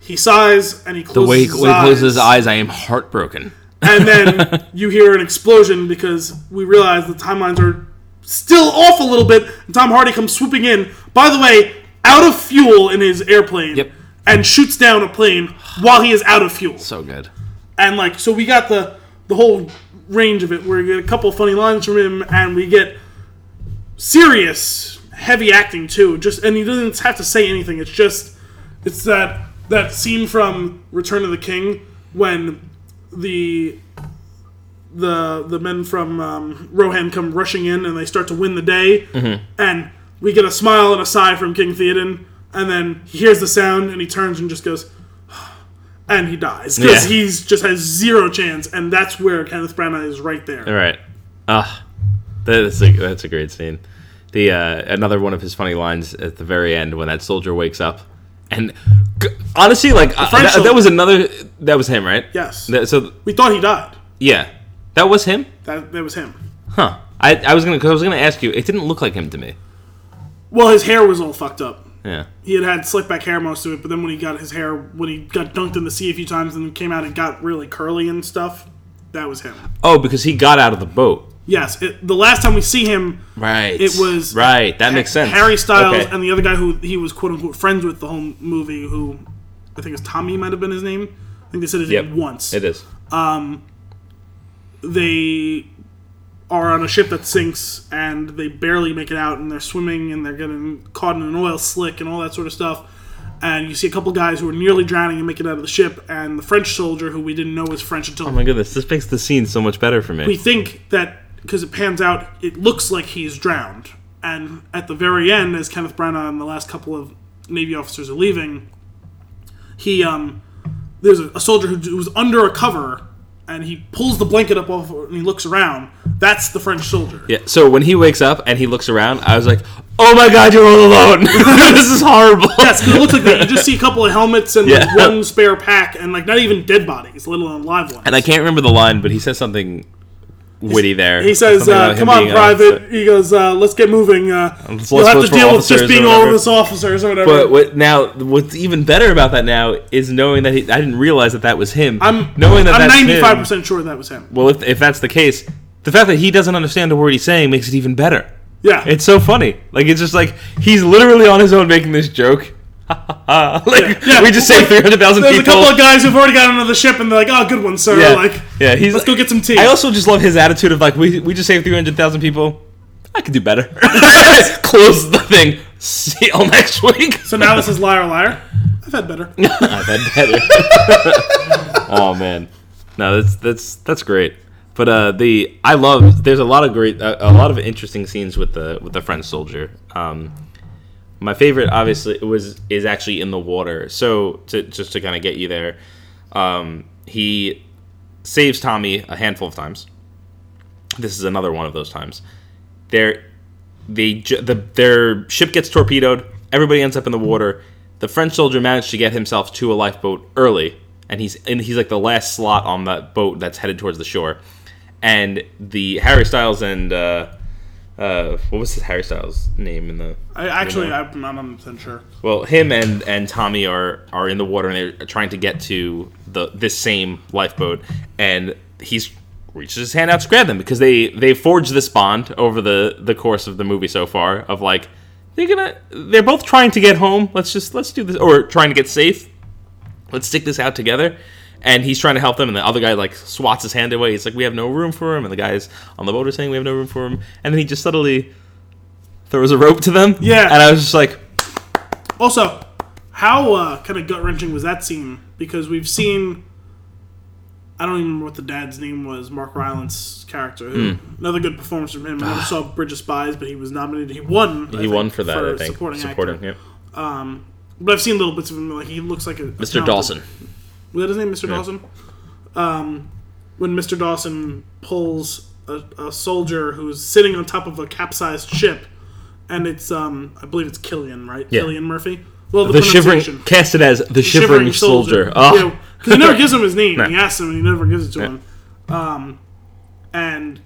he sighs, and he closes the way, his he eyes closes his eyes i am heartbroken and then [laughs] you hear an explosion because we realize the timelines are still off a little bit. And Tom Hardy comes swooping in. By the way, out of fuel in his airplane, Yep. and shoots down a plane while he is out of fuel. so good And like, so we got the the whole range of it. Where we get a couple funny lines from him, and we get serious, heavy acting too. Just and he doesn't have to say anything. It's just it's that that scene from Return of the King when the the the men from um, Rohan come rushing in and they start to win the day, and we get a smile and a sigh from King Theoden, and then he hears the sound and he turns and just goes. [sighs] and he dies because Yeah. he's just has zero chance, and that's where Kenneth Branagh is right there. All right. Ah, that's a that's a great scene. The uh, another one of his funny lines at the very end when that soldier wakes up, and g- honestly, like uh, that, that was another. That was him, right? Yes, That- so we thought he died. yeah, that was him. That that was him. Huh. I, I was gonna cause I was gonna ask you. It didn't look like him to me. Well, his hair was all fucked up. Yeah. He had had slick back hair most of it, but then when he got his hair, when he got dunked in the sea a few times and came out and got really curly and stuff, that was him. Oh, because he got out of the boat. Yes, it, the last time we see him, Right. It was- right. That makes sense. Harry Styles Okay. and the other guy who he was quote unquote friends with the whole movie, who I think is Tommy might have been his name. I think they said his Yep. name once. It is. Um, They are on a ship that sinks and they barely make it out and they're swimming and they're getting caught in an oil slick and all that sort of stuff. And you see a couple guys who are nearly drowning and make it out of the ship, and the French soldier, who we didn't know was French until Oh my goodness, this makes the scene so much better for me. we think that because it pans out, it looks like he's drowned. And at the very end, as Kenneth Branagh and the last couple of Navy officers are leaving, he um, there's a, a soldier who, was under a cover, and he pulls the blanket up off and he looks around. That's the French soldier. Yeah. So when he wakes up and he looks around, I was like, "Oh my god, you're all alone. [laughs] this is horrible." Yes, it looks like that. You just see a couple of helmets and like, one spare pack, and like not even dead bodies, let alone live ones. And I can't remember the line, but he says something witty there. He says, uh, "Come on, uh, private." he goes, uh, "Let's get moving. Uh, Let's- you'll have to deal with just being all whatever." of us officers or whatever." But what, now, what's even better about that now is knowing that he, I didn't realize that that was him. I'm knowing that I'm ninety five percent sure that was him. Well, if, if that's the case, the fact that he doesn't understand a word he's saying makes it even better. Yeah, It's so funny. Like it's just like he's literally on his own making this joke. [laughs] like yeah. we just saved three hundred thousand people. There's a couple of guys who've already got onto the ship, and they're like, "Oh, good one, sir." yeah, Like, yeah. He's let's go get some tea. I also just love his attitude of like we we just saved three hundred thousand people. I could do better. [laughs] [laughs] Close the thing. See y'all next week. so now this is liar, liar. I've had better. I've had better. oh man, no, that's that's that's great. But uh, the I love. There's a lot of great, a, a lot of interesting scenes with the with the French soldier. Um, my favorite, obviously, was is actually in the water. So to just to kind of get you there, um, he saves Tommy a handful of times. This is another one of those times. They're they the their ship gets torpedoed. Everybody ends up in the water. The French soldier managed to get himself to a lifeboat early, and he's and he's like the last slot on that boat that's headed towards the shore. And the Harry Styles and uh, uh, what was his Harry Styles name in the I actually. I'm not 100 percent sure. well, him and and Tommy are are in the water and they're trying to get to the this same lifeboat, and he's reaches his hand out to grab them because they they forged this bond over the the course of the movie so far of like they're gonna they're both trying to get home. Let's just let's do this or trying to get safe. Let's stick this out together. And he's trying to help them, and the other guy like swats his hand away. He's like, "We have no room for him," and the guys on the boat are saying, "We have no room for him." And then he just subtly throws a rope to them. Yeah. and I was just like, Also, how uh, kind of gut wrenching was that scene? Because we've seen. I don't even remember what the dad's name was. Mark Rylance character. Who, Hmm. Another good performance from him. I never saw Bridge of Spies, but he was nominated. He won. He think, won for that, I think. supporting, Supporting, actor. yep. But I've seen little bits of him. Like he looks like a Mr. Dawson. Was that his name, Mr. Dawson? Um, when Mr. Dawson pulls a, a soldier who's sitting on top of a capsized ship, and it's um, I believe it's Cillian, right? Yeah. Cillian Murphy. Well, the, The shivering, it as the shivering, soldier. Oh, because he never gives him his name. [laughs] No. He asks him, and he never gives it to him. Um, and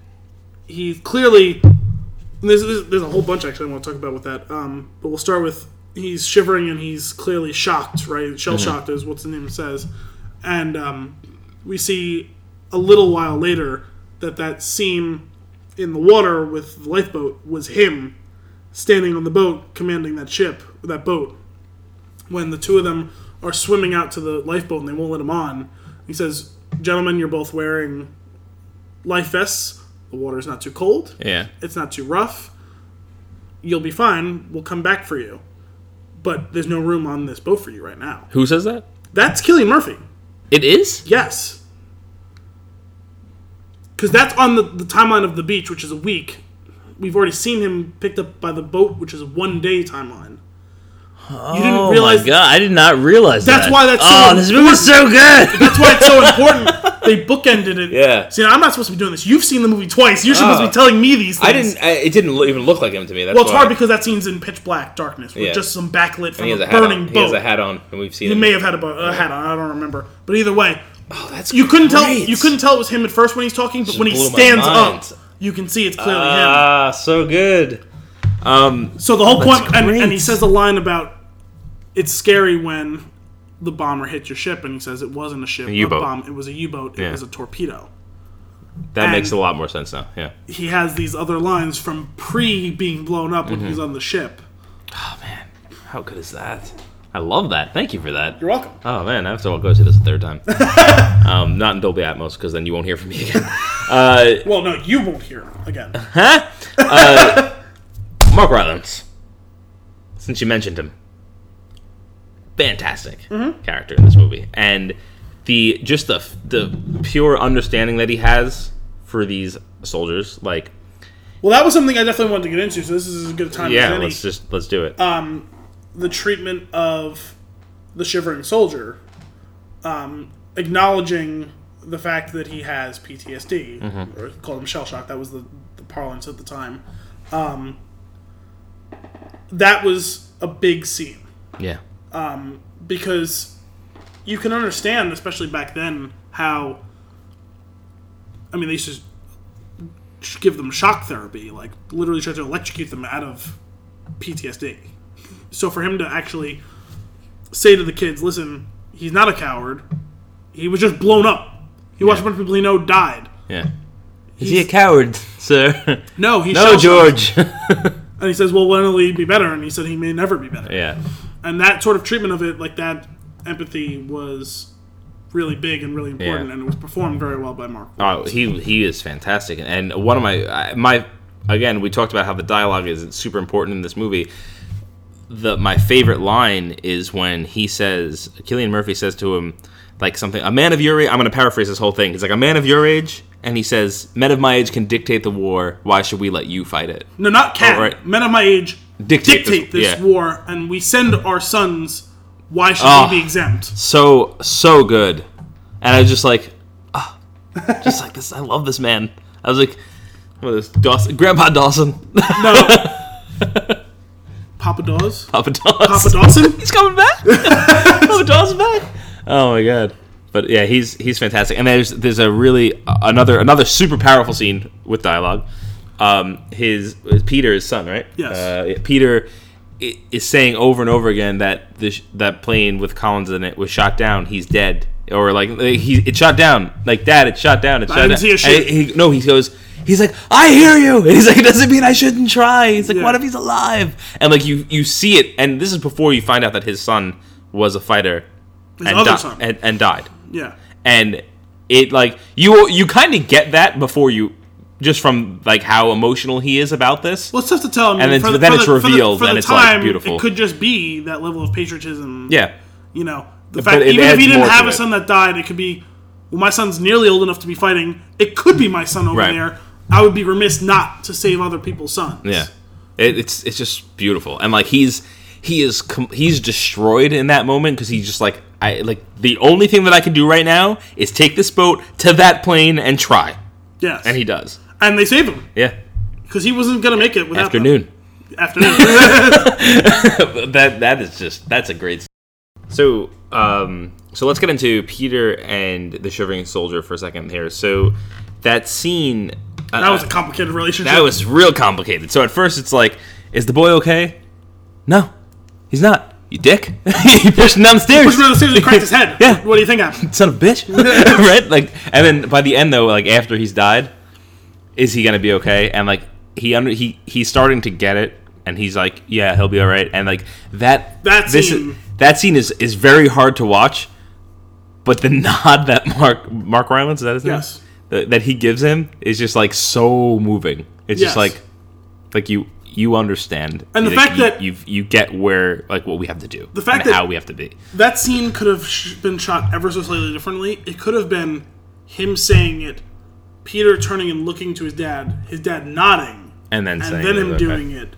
he clearly there's, there's a whole bunch actually I want to talk about with that. Um, but we'll start with he's shivering and he's clearly shocked, right? Shell shocked is what's the name says, and um, we see a little while later that that scene in the water with the lifeboat was him standing on the boat commanding that ship, that boat. When the two of them are swimming out to the lifeboat and they won't let him on, he says, "Gentlemen, you're both wearing life vests. The water's not too cold. yeah. It's not too rough. You'll be fine. We'll come back for you. But there's no room on this boat for you right now." Who says that? That's Cillian Murphy. It is. Yes. Because that's on the, the timeline of the beach, which is a week. We've already seen him picked up by the boat, which is a one day timeline. You didn't oh realize my god, I did not realize That's that. why that's so oh, this movie's so good. That's why it's so [laughs] important. They bookended it. Yeah. See, I'm not supposed to be doing this. You've seen the movie twice. You're supposed to Oh. be telling me these things. I didn't. I, it didn't lo- even look like him to me. That's Well, it's why. hard because that scene's in pitch black darkness with Yeah. just some backlit from he has a a hat burning on. He has a hat on, and we've seen He him. may have had a, bo- a hat on. I don't remember. But either way, oh, that's you couldn't tell. great. You couldn't tell it was him at first when he's talking, but when he blew my stands mind. up, you can see it's clearly him. Ah, so good. Um, So the whole point, and, and he says the line about it's scary when the bomber hits your ship, and he says it wasn't a ship, a U-boat. bomb. It was a U-boat. It Yeah. was a torpedo. that And- makes a lot more sense now. Yeah. He has these other lines from pre being blown up when Mm-hmm. he's on the ship. Oh man, how good is that? I love that. Thank you for that. You're welcome. Oh man, I have to go see this a third time. [laughs] um, not in Dolby Atmos because then you won't hear from me again. Uh, Well, no, you won't hear again. huh? Uh, [laughs] Mark Rylance. Since you mentioned him, fantastic character in this movie, and the just the the pure understanding that he has for these soldiers, like Well, that was something I definitely wanted to get into, so this is as good a time as yeah, any. let's just let's do it. the treatment of the shivering soldier, um, acknowledging the fact that he has PTSD, Mm-hmm. or call him shell shock. That was the, the parlance at the time. Um, that was a big scene yeah, um, because you can understand, especially back then, how. I mean, they used to give them shock therapy, like literally try to electrocute them out of PTSD. So for him to actually say to the kids, "Listen, he's not a coward. He was just blown up. He watched a bunch of people he know died. yeah. Is he a coward, [laughs] sir? No, he's no. George. [laughs] And he says, "Well, when will he be better?" And he said, "He may never be better." yeah. and that sort of treatment of it, like that empathy, was really big and really important, Yeah. and it was performed very well by Mark. Oh, he he is fantastic, and one of my my again we talked about how the dialogue is super important in this movie. The my favorite line is when he says Cillian Murphy says to him like something a man of your age. I'm going to paraphrase this whole thing. He's like a man of your age, and he says men of my age can dictate the war. Why should we let you fight it? No, not Cat. Oh, right. Men of my age Dictate dictate, this- this, yeah. war, and we send our sons. Why should Oh. we be exempt? So so good, and I was just like, ah, just like this. I love this man. I was like, what is Dawson? Grandpa Dawson, No. [laughs] Papa Dawes? Papa Dawson. Papa [laughs] Dawson? He's coming back. [laughs] oh, Dawson back. Oh my god. But yeah, he's he's fantastic. And there's there's a really another another super powerful scene with dialogue. Um, his, his Peter, his son, right? Yes. Uh, Peter is saying over and over again that this that plane with Collins in it was shot down. He's dead, or like he it shot down. Like Dad, it shot down. It shot didn't down. see a shit. He, no, he goes. He's like, I hear you. And he's like, it doesn't mean I shouldn't try. He's like, Yeah. what if he's alive? And like you you see it, and this is before you find out that his son was a fighter His and, other di- son. and and died. yeah. And it like you you kind of get that before you just from like how emotional he is about this. Well, it's tough to tell. I mean, And then- for the- then for it's the- for the- revealed, for the and it's, like, beautiful. It could just be that level of patriotism. yeah. You know, the fact it even if he didn't have a it. son that died, it could be, well, my son's nearly old enough to be fighting. It could be my son over Right. there. I would be remiss not to save other people's sons. Yeah, it, it's it's just beautiful, and like he's he is com- he's destroyed in that moment because he's just like I like the only thing that I can do right now is take this boat to that plane and try, Yes. and he does. and they save him Yeah, because he wasn't gonna make it without them. afternoon. Afternoon. [laughs] that that is just that's a great. So um so let's get into Peter and the shivering soldier for a second here. So that scene uh, that was a complicated relationship. that was real complicated. So at first it's like, is the boy okay? No, he's not. You dick! [laughs] you pushed him down the stairs. Pushed him down the stairs and cracked his head. [laughs] Yeah. What do you think happened? [laughs] Son of a bitch, right? Like, and then by the end though, like after he's died, is he gonna be okay? And like he under he he's starting to get it, and he's like, yeah, he'll be all right. And like that That this scene- is, that scene is is very hard to watch, but the nod that Mark Mark Rylance is that his name? Yes. That, that he gives him is just like so moving. It's Yes. just like like you you understand, And the Like, fact you, that- you you get where like what we have to do, The fact and that- how we have to be. That scene could have sh- been shot ever so slightly differently. It could have been him saying it, Peter turning and looking to his dad, his dad nodding, And then and then it, him okay. doing it.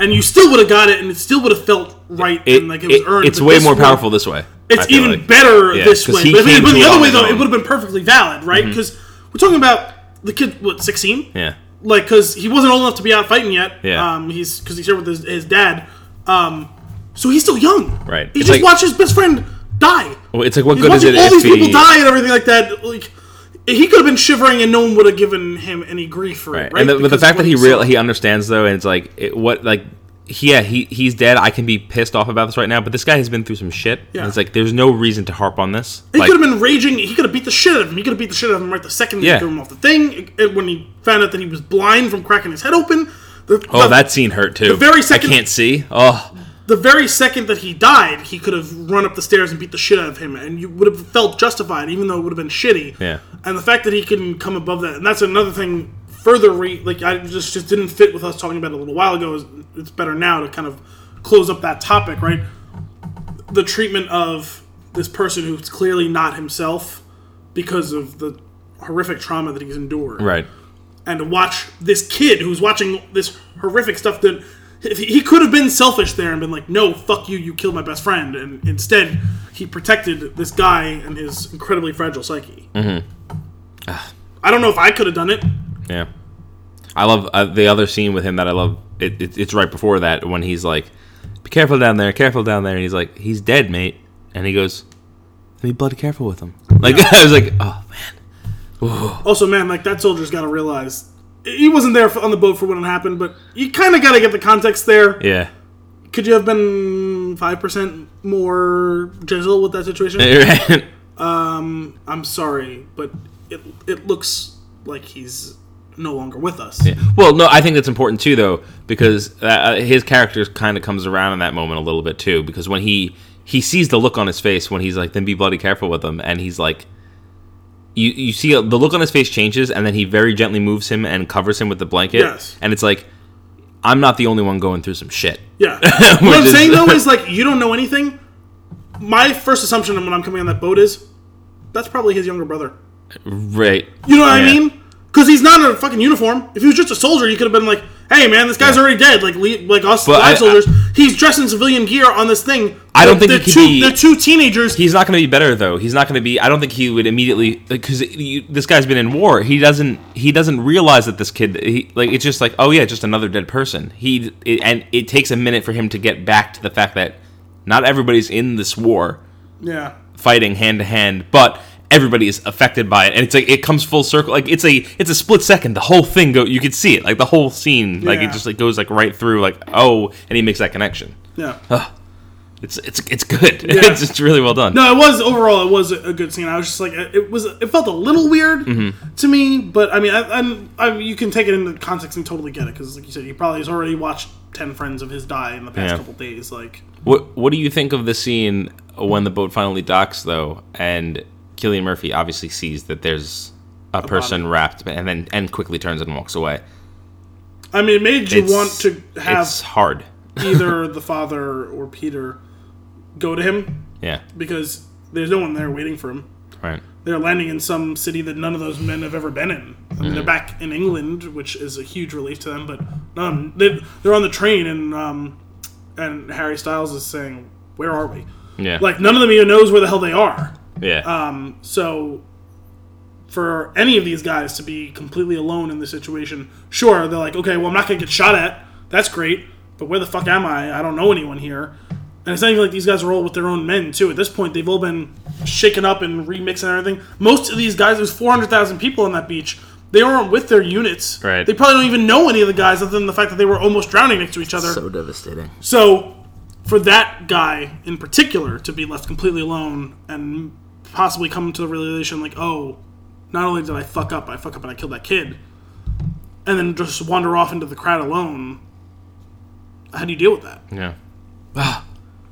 and you still would have got it, and it still would have felt right, It- and like it was earned. it's way more one- powerful this way. It's even like. better Yeah, this way. But, if it came had been to the other way, though, own. it would have been perfectly valid, right? Mm-hmm. Because we're talking about the kid, what, 16? Yeah. Like, because he wasn't old enough to be out fighting yet. Yeah. Um, he's because he's here with his, his dad. Um, so he's still young. Right. He It's just like- watched his best friend die. Well, it's like what He's good is watching it all if these people he die and everything like that. Like, he could have been shivering and no one would have given him any grief for Right. it. Right. And the, but the Because fact what that he saw. real he understands though, and it's like it, what like yeah he he's dead. I can be pissed off about this right now, but this guy has been through some shit. Yeah. And it's like there's no reason to harp on this. He like, could have been raging. He could have beat the shit out of him. He could have beat the shit out of him right the second Yeah. they threw him off the thing. And when he found out that he was blind from cracking his head open. The, oh, the, that scene hurt too. The very second- I can't see. Oh, the very second that he died, he could have run up the stairs and beat the shit out of him, and you would have felt justified, even though it would have been shitty. Yeah. And the fact that he can come above that, and that's another thing. Further, re- like I just just didn't fit with us talking about it a little while ago. It's better now to kind of close up that topic, right? The treatment of this person who's clearly not himself because of the horrific trauma that he's endured right. and to watch this kid who's watching this horrific stuff that if he he could have been selfish there and been like, "No, fuck you, you killed my best friend," and instead he protected this guy and his incredibly fragile psyche. Mm-hmm. I don't know if I could have done it. Yeah. I love uh, the other scene with him that I love. It, it, it's right before that when he's like, "Be careful down there, careful down there," and he's like, "He's dead, mate," and he goes, "Be bloody careful with him." [laughs] Like I was like, "Oh man." Also, man, like that soldier's got to realize he wasn't there on the boat for when it happened, but you kind of got to get the context there. Yeah. Could you have been five percent more gentle with that situation? [laughs] Right. I'm sorry, but it it looks like he's no longer with us. Yeah. Well, no, I think that's important too, though, because uh, his character kind of comes around in that moment a little bit too. Because when he he sees the look on his face when he's like, "Then be bloody careful with him," and he's like, you you see the look on his face changes, and then he very gently moves him and covers him with the blanket, Yes. and it's like, I'm not the only one going through some shit. Yeah. [laughs] what I'm is- saying though is [laughs] like you don't know anything. My first assumption when I'm coming on that boat is that's probably his younger brother. Right. You know what I mean? Because he's not in a fucking uniform. If he was just a soldier, you could have been like, "Hey, man, this guy's Yeah. already dead." Like, le- like us But live I- soldiers. he's dressed in civilian gear on this thing. I don't think the he could two, be- the two teenagers. He's not going to be better though. He's not going to be. I don't think he would immediately because this guy's been in war. He doesn't. He doesn't realize that this kid. He, like it's just like oh yeah, just another dead person. He it, and it takes a minute for him to get back to the fact that not everybody's in this war yeah. fighting hand to hand, but everybody is affected by it, and it's like it comes full circle. Like it's a it's a split second. The whole thing go. You could see it. Like the whole scene. Like Yeah. it just like goes like right through. Like oh, and he makes that connection. Yeah. It's it's it's good. [laughs] it's just really well done. No, it was overall. It was a good scene. I was just like, it was. It felt a little weird Mm-hmm. to me, but I mean, I, I'm, I, you can take it into context and totally get it because, like you said, he probably has already watched ten friends of his die in the past Yeah. couple days. Like, What What do you think of the scene when the boat finally docks, though, and Cillian Murphy obviously sees that there's a, person body. wrapped, and then and quickly turns and walks away. I mean, it made you It's- want to have It's hard. [laughs] either the father or Peter go to him Yeah. because there's no one there waiting for him. Right. They're landing in some city that none of those men have ever been in. I mean, they're back in England, which is a huge relief to them. But none. They, they're on the train, and um, and Harry Styles is saying, "Where are we?" Yeah. Like none of them even knows where the hell they are. Yeah. Um, so for any of these guys to be completely alone in this situation, sure, they're like, okay, well, I'm not gonna get shot at. That's great, but where the fuck am I? I don't know anyone here. And it's not even like these guys are all with their own men too. At this point, they've all been shaken up and remixed and everything. Most of these guys, there's 400,000 people on that beach. They aren't with their units. Right. They probably don't even know any of the guys other than the fact that they were almost drowning next to each other. so devastating. So, for that guy in particular to be left completely alone and possibly come to the realization, like, oh, not only did I fuck up, I fuck up and I killed that kid, and then just wander off into the crowd alone. How do you deal with that? Yeah. [laughs]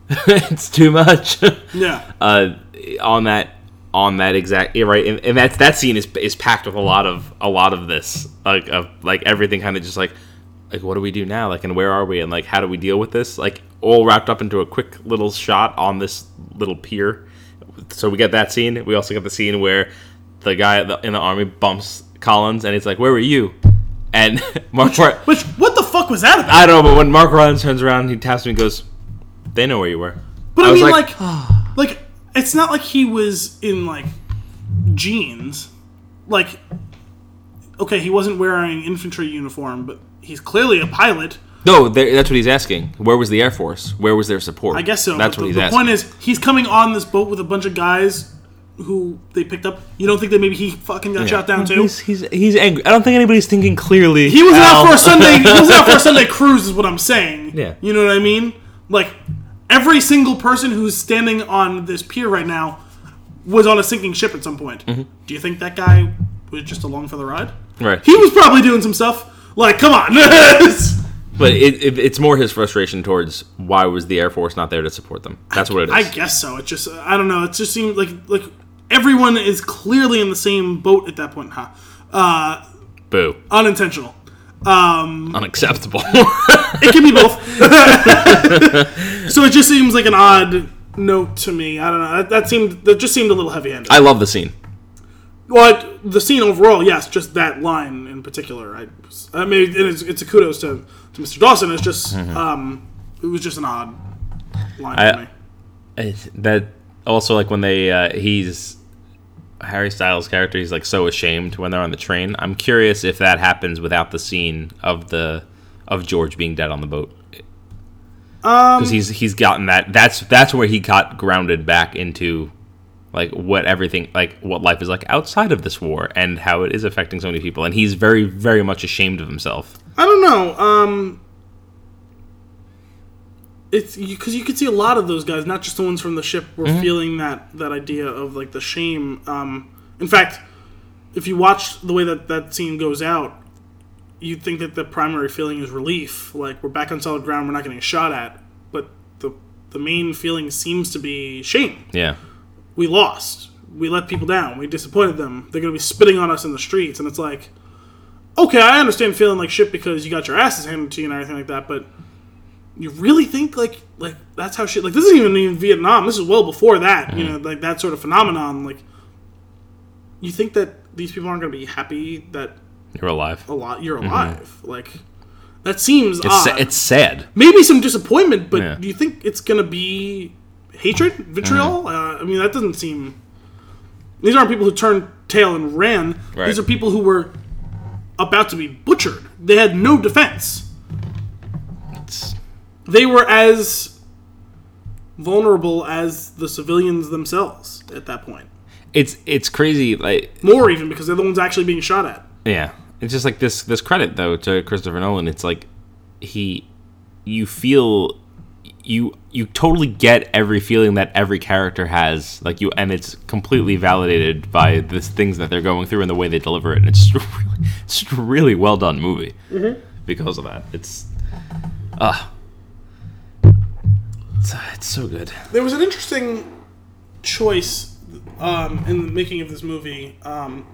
it's too much. [laughs] Yeah, uh, on that on that exact right and, and that that scene is is packed with a lot of a lot of this like of like everything kind of just like like what do we do now like and where are we and like how do we deal with this like all wrapped up into a quick little shot on this little pier so we get that scene we also get the scene where the guy in the, army bumps Collins and he's like where were you and [laughs] Mark Mar- which what the fuck was that about? I don't know, but when Mark Rylance turns around, he taps me and goes, "They know where you were." But I, I mean, like, like, ah. like, it's not like he was in like jeans. Like, okay, he wasn't wearing infantry uniform, but he's clearly a pilot. No, that's what he's asking. Where was the Air Force? Where was their support? I guess so. That's but what the, he's the asking. point is, he's coming on this boat with a bunch of guys who they picked up. You don't think that maybe he fucking got shot down too? He's, he's he's angry. I don't think anybody's thinking clearly. He was Al. out for a Sunday. He was out for a [laughs] Sunday cruise, is what I'm saying. Yeah. You know what I mean? Like every single person who's standing on this pier right now was on a sinking ship at some point. Mm-hmm. Do you think that guy was just along for the ride? Right. He was probably doing some stuff. Like, come on. [laughs] But it, it, it's more his frustration towards why was the Air Force not there to support them. That's what it is. I guess so. It just I don't know. It just seems like like everyone is clearly in the same boat at that point. Huh? Uh, Boo. unintentional. Um, Unacceptable. [laughs] It can be both. [laughs] so it just seems like an odd note to me. I don't know. That, that seemed that just seemed a little heavy-handed. I love the scene. Well, the scene overall, yes, just that line in particular. I, I mean, it is, it's a kudos to, to Mr. Dawson. It's just, um, it was just an odd line I- for me. I- that also like when they uh, he's Harry Styles' character. He's like so ashamed when they're on the train. I'm curious if that happens without the scene of the of George being dead on the boat. Um, Because he's he's gotten that. That's that's where he got grounded back into like what everything like what life is like outside of this war and how it is affecting so many people. And he's very very much ashamed of himself. I don't know. Um, it's because you, could see a lot of those guys, not just the ones from the ship, were feeling that that idea of like the shame. Um, in fact, if you watch the way that that scene goes out, you'd think that the primary feeling is relief, like we're back on solid ground, we're not getting shot at. But the the main feeling seems to be shame. Yeah. We lost. We let people down. We disappointed them. They're gonna be spitting on us in the streets, and it's like, okay, I understand feeling like shit because you got your asses handed to you and everything like that, but you really think like like that's how shit like this isn't even in Vietnam. This is well before that. You know, like that sort of phenomenon. Like, you think that these people aren't gonna be happy that You're alive. a lot you're alive? Like, that seems It's odd. sa- it's sad. Maybe some disappointment, but Yeah. do you think it's gonna be hatred, vitriol? Mm-hmm. Uh, I mean, that doesn't seem. These aren't people who turned tail and ran. Right. These are people who were about to be butchered. They had no defense. It's, They were as vulnerable as the civilians themselves at that point. it's it's crazy. Like More even because they're the ones actually being shot at. Yeah, it's just like this. This credit though to Christopher Nolan. It's like he, you feel, you you totally get every feeling that every character has. Like you, and it's completely validated by the things that they're going through and the way they deliver it. And it's [laughs] really, it's a really well done movie because of that. It's, ah, it's, it's so good. There was an interesting choice um, in the making of this movie, um,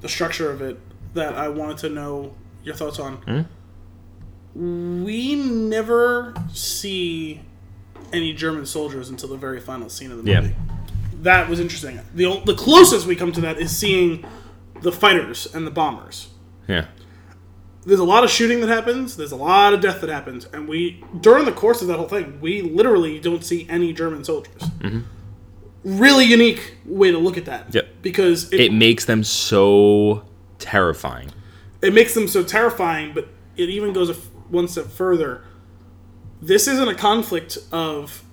the structure of it, that I wanted to know your thoughts on. We never see any German soldiers until the very final scene of the Yeah. movie. That was interesting. The, the closest we come to that is seeing the fighters and the bombers Yeah, there's a lot of shooting that happens. There's a lot of death that happens, and we during the course of that whole thing, we literally don't see any German soldiers. Mm-hmm. Really unique way to look at that. Yep. Because it, it it makes them so terrifying. It makes them so terrifying, but it even goes a f- one step further. This isn't a conflict of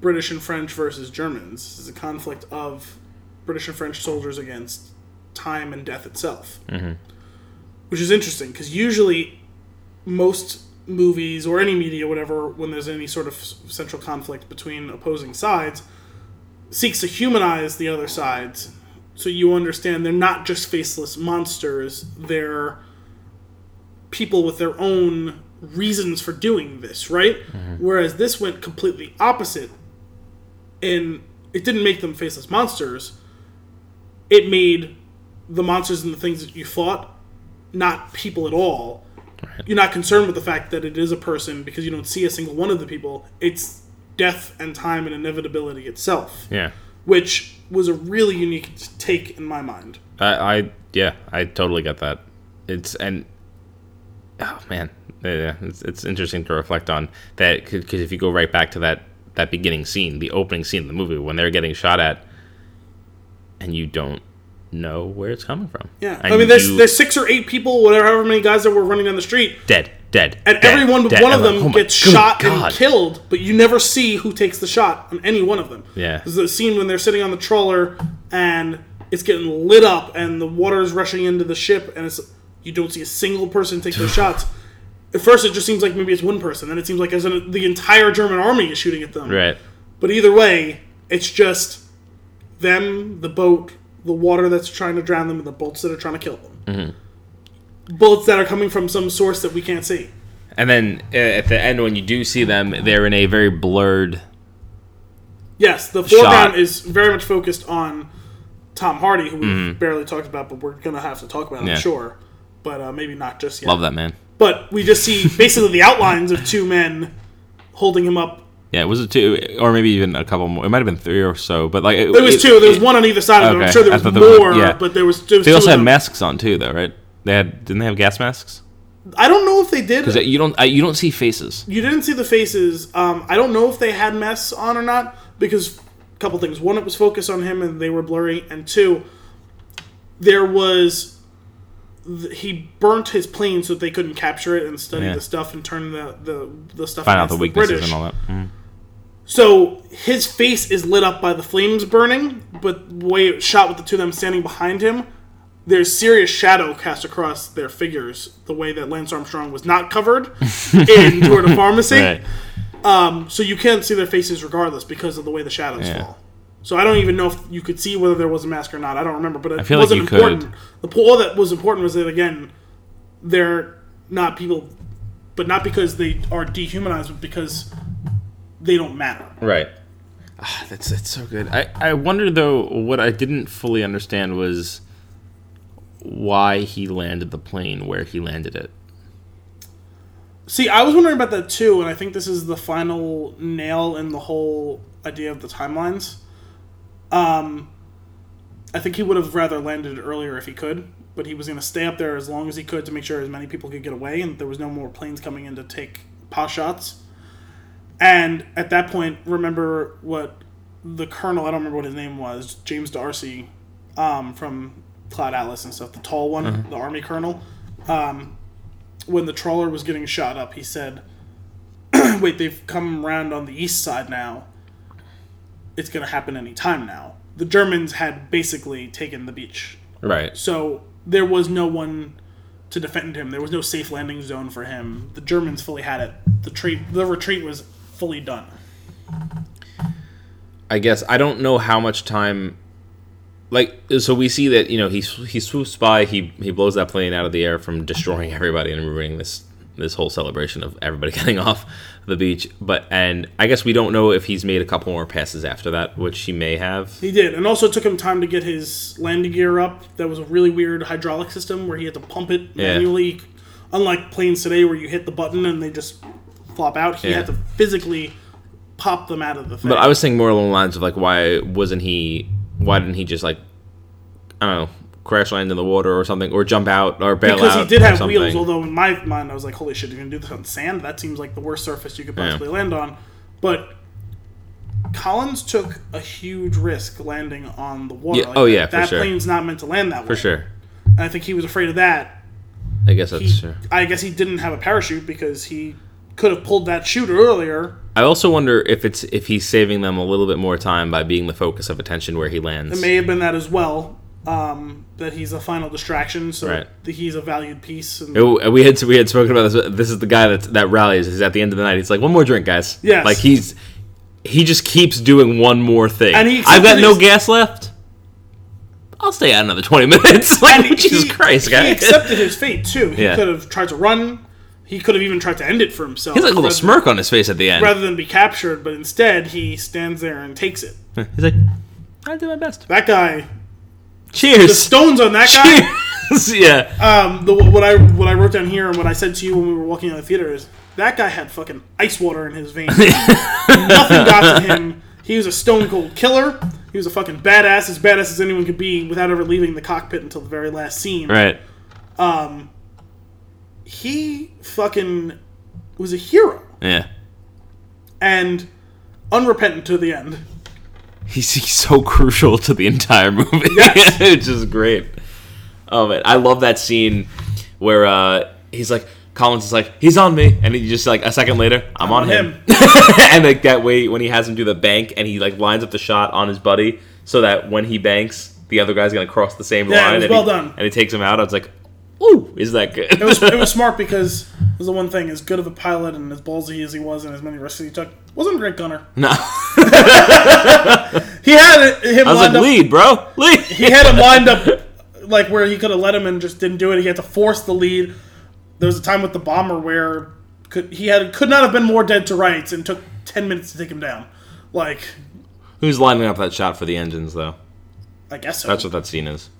British and French versus Germans. This is a conflict of British and French soldiers against time and death itself. Mm-hmm. Which is interesting because usually most movies or any media, whatever, when there's any sort of central conflict between opposing sides, seeks to humanize the other sides so you understand they're not just faceless monsters, they're people with their own reasons for doing this, right? Mm-hmm. Whereas this went completely opposite, and it didn't make them faceless monsters. It made the monsters and the things that you fought not people at all. You're not concerned with the fact that it is a person because you don't see a single one of the people. It's death and time and inevitability itself, Yeah. which was a really unique take in my mind. I, I yeah, I totally get that. It's and oh man, Yeah, it's, it's interesting to reflect on that because if you go right back to that that beginning scene, the opening scene of the movie when they're getting shot at, and you don't know where it's coming from. Yeah, And I mean, there's there's six or eight people, whatever, however many guys that were running down the street, dead, dead, and dead, everyone but dead. one of I'm like, them oh gets shot God. and killed, but you never see who takes the shot on any one of them. Yeah. there's a scene when they're sitting on the trawler and it's getting lit up, and the water is rushing into the ship, and it's you don't see a single person take those [sighs] shots. At first, it just seems like maybe it's one person, then it seems like as an, the entire German army is shooting at them. Right. But either way, it's just them, the boat, the water that's trying to drown them, and the boats that are trying to kill them. Mm-hmm. Bullets that are coming from some source that we can't see. And then uh, at the end, when you do see them, they're in a very blurred. Yes, the foreground Shot. is very much focused on Tom Hardy, who we've barely talked about, but we're gonna have to talk about, I'm Mm-hmm. Sure. But uh, maybe not just yet. Love that man. But we just see basically the outlines of two men holding him up. Yeah, it was it two or maybe even a couple more? It might have been three or so, but like it, It was two. There was one on either side of them. I'm sure there was thought there was- more, yeah. but there was. There was They also had masks on too, though, right? They had didn't they have gas masks? I don't know if they did. Because you don't you don't see faces. You didn't see the faces. Um, I don't know if they had masks on or not because a couple things. One, it was focused on him and they were blurry, and two, there was he burnt his plane so that they couldn't capture it and study Yeah. the stuff and turn the the, the stuff Find out the weaknesses British. and all that. Mhm. So his face is lit up by the flames burning, but the way shot with the two of them standing behind him, there's serious shadow cast across their figures. The way that Lance Armstrong was not covered [laughs] in Tour de Pharmacy. Right. So you can't see their faces regardless because of the way the shadows Yeah. fall. So I don't even know if you could see whether there was a mask or not. I don't remember, but it feel wasn't could. important. The po- all that was important was that again, they're not people, but not because they are dehumanized, but because they don't matter. Right. Ah, that's that's so good. I I wonder though what I didn't fully understand was why he landed the plane where he landed it. See, I was wondering about that too, and I think this is the final nail in the whole idea of the timelines. Um, I think he would have rather landed earlier if he could, but he was going to stay up there as long as he could to make sure as many people could get away, and there was no more planes coming in to take pot shots. And at that point, remember what the colonel, I don't remember what his name was, James D'Arcy, um, from Cloud Atlas and stuff, the tall one, the army colonel. Um, when the trawler was getting shot up, he said, [clears throat] "Wait, they've come around on the east side now. It's going to happen any time now." The Germans had basically taken the beach, Right. so there was no one to defend him. There was no safe landing zone for him. The Germans fully had it. The retreat, the retreat was fully done. I guess I don't know how much time. Like so, we see that you know he he swoops by, he he blows that plane out of the air from destroying [laughs] everybody and ruining this this whole celebration of everybody [laughs] getting off the beach. But and I guess we don't know if he's made a couple more passes after that, which he may have. He did, and also it took him time to get his landing gear up. That was a really weird hydraulic system where he had to pump it Yeah. manually. Unlike planes today, where you hit the button and they just flop out, he Yeah. had to physically pop them out of the thing. But I was thinking more along the lines of like, why wasn't he? Why didn't he just like, I don't know, crash land in the water or something, or jump out or bail because out? Because he did have something. wheels. Although in my mind, I was like, "Holy shit, you're gonna do this on sand? That seems like the worst surface you could possibly land on." But Collins took a huge risk landing on the water. Yeah, Like, oh, yeah, for that sure. plane's not meant to land that way. for sure. And I think he was afraid of that. I guess that's He, true. I guess he didn't have a parachute because he could have pulled that chute earlier. I also wonder if it's if he's saving them a little bit more time by being the focus of attention where he lands. It may have been that as well. Um, that he's a final distraction, so Right. that he's a valued piece. And Oh, we had we had spoken about this. This is the guy that that rallies. He's at the end of the night. He's like, one more drink, guys. Yes. Like he's he just keeps doing one more thing. And he I've got no gas left. I'll stay out another twenty [laughs] minutes. Like And Jesus he- Christ, guy. He accepted his fate too. He Yeah. could have tried to run. He could have even tried to end it for himself. He's like a little smirk on his face at the end. rather than be captured, but instead he stands there and takes it. [laughs] He's like, I did my best. That guy, the stones on that guy. Cheers. [laughs] yeah. Um, the what I what I wrote down here and what I said to you when we were walking out of the theater is that guy had fucking ice water in his veins. [laughs] Nothing got to him. He was a stone cold killer. He was a fucking badass, as badass as anyone could be, without ever leaving the cockpit until the very last scene. Right. Um. he fucking was a hero Yeah. and unrepentant to the end. He's, he's so [laughs] crucial to the entire movie. Which [laughs] is great. Oh man, I love that scene where uh, he's like, Collins is like, he's on me, and he just like a second later, I'm, on, on him. him. [laughs] and like that way, when he has him do the bank, and he like lines up the shot on his buddy, so that when he banks, the other guy's gonna cross the same Yeah, it line. was and well he, done. And he takes him out. I was like, ooh, is that good? It was it was [laughs] smart because it was the one thing as good of a pilot and as ballsy as he was and as many risks as he took wasn't a great gunner. no, [laughs] He had it, him I was lined like, up. lead, bro, lead. He had him lined up [laughs] like where he could have let him and just didn't do it. He had to force the lead. There was a time with the bomber where could he had could not have been more dead to rights and took ten minutes to take him down. Like Who's lining up that shot for the engines though? I guess so. That's what that scene is.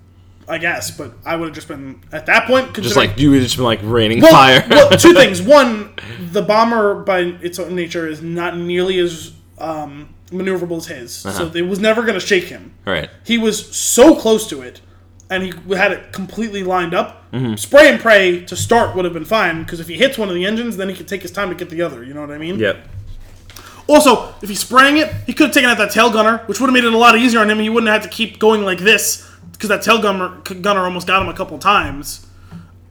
I guess, but I would have just been at that point. Just like you would have just been like raining well, fire. well, two [laughs] things. One, the bomber by its own nature is not nearly as um, maneuverable as his, Uh-huh. so it was never going to shake him. right. He was so close to it, and he had it completely lined up. Mm-hmm. Spray and pray to start would have been fine because if he hits one of the engines, then he could take his time to get the other. You know what I mean? Yep. Also, if he sprang it, he could have taken out that tail gunner, which would have made it a lot easier on him. He wouldn't have had to keep going like this because that tail gunner, gunner almost got him a couple times.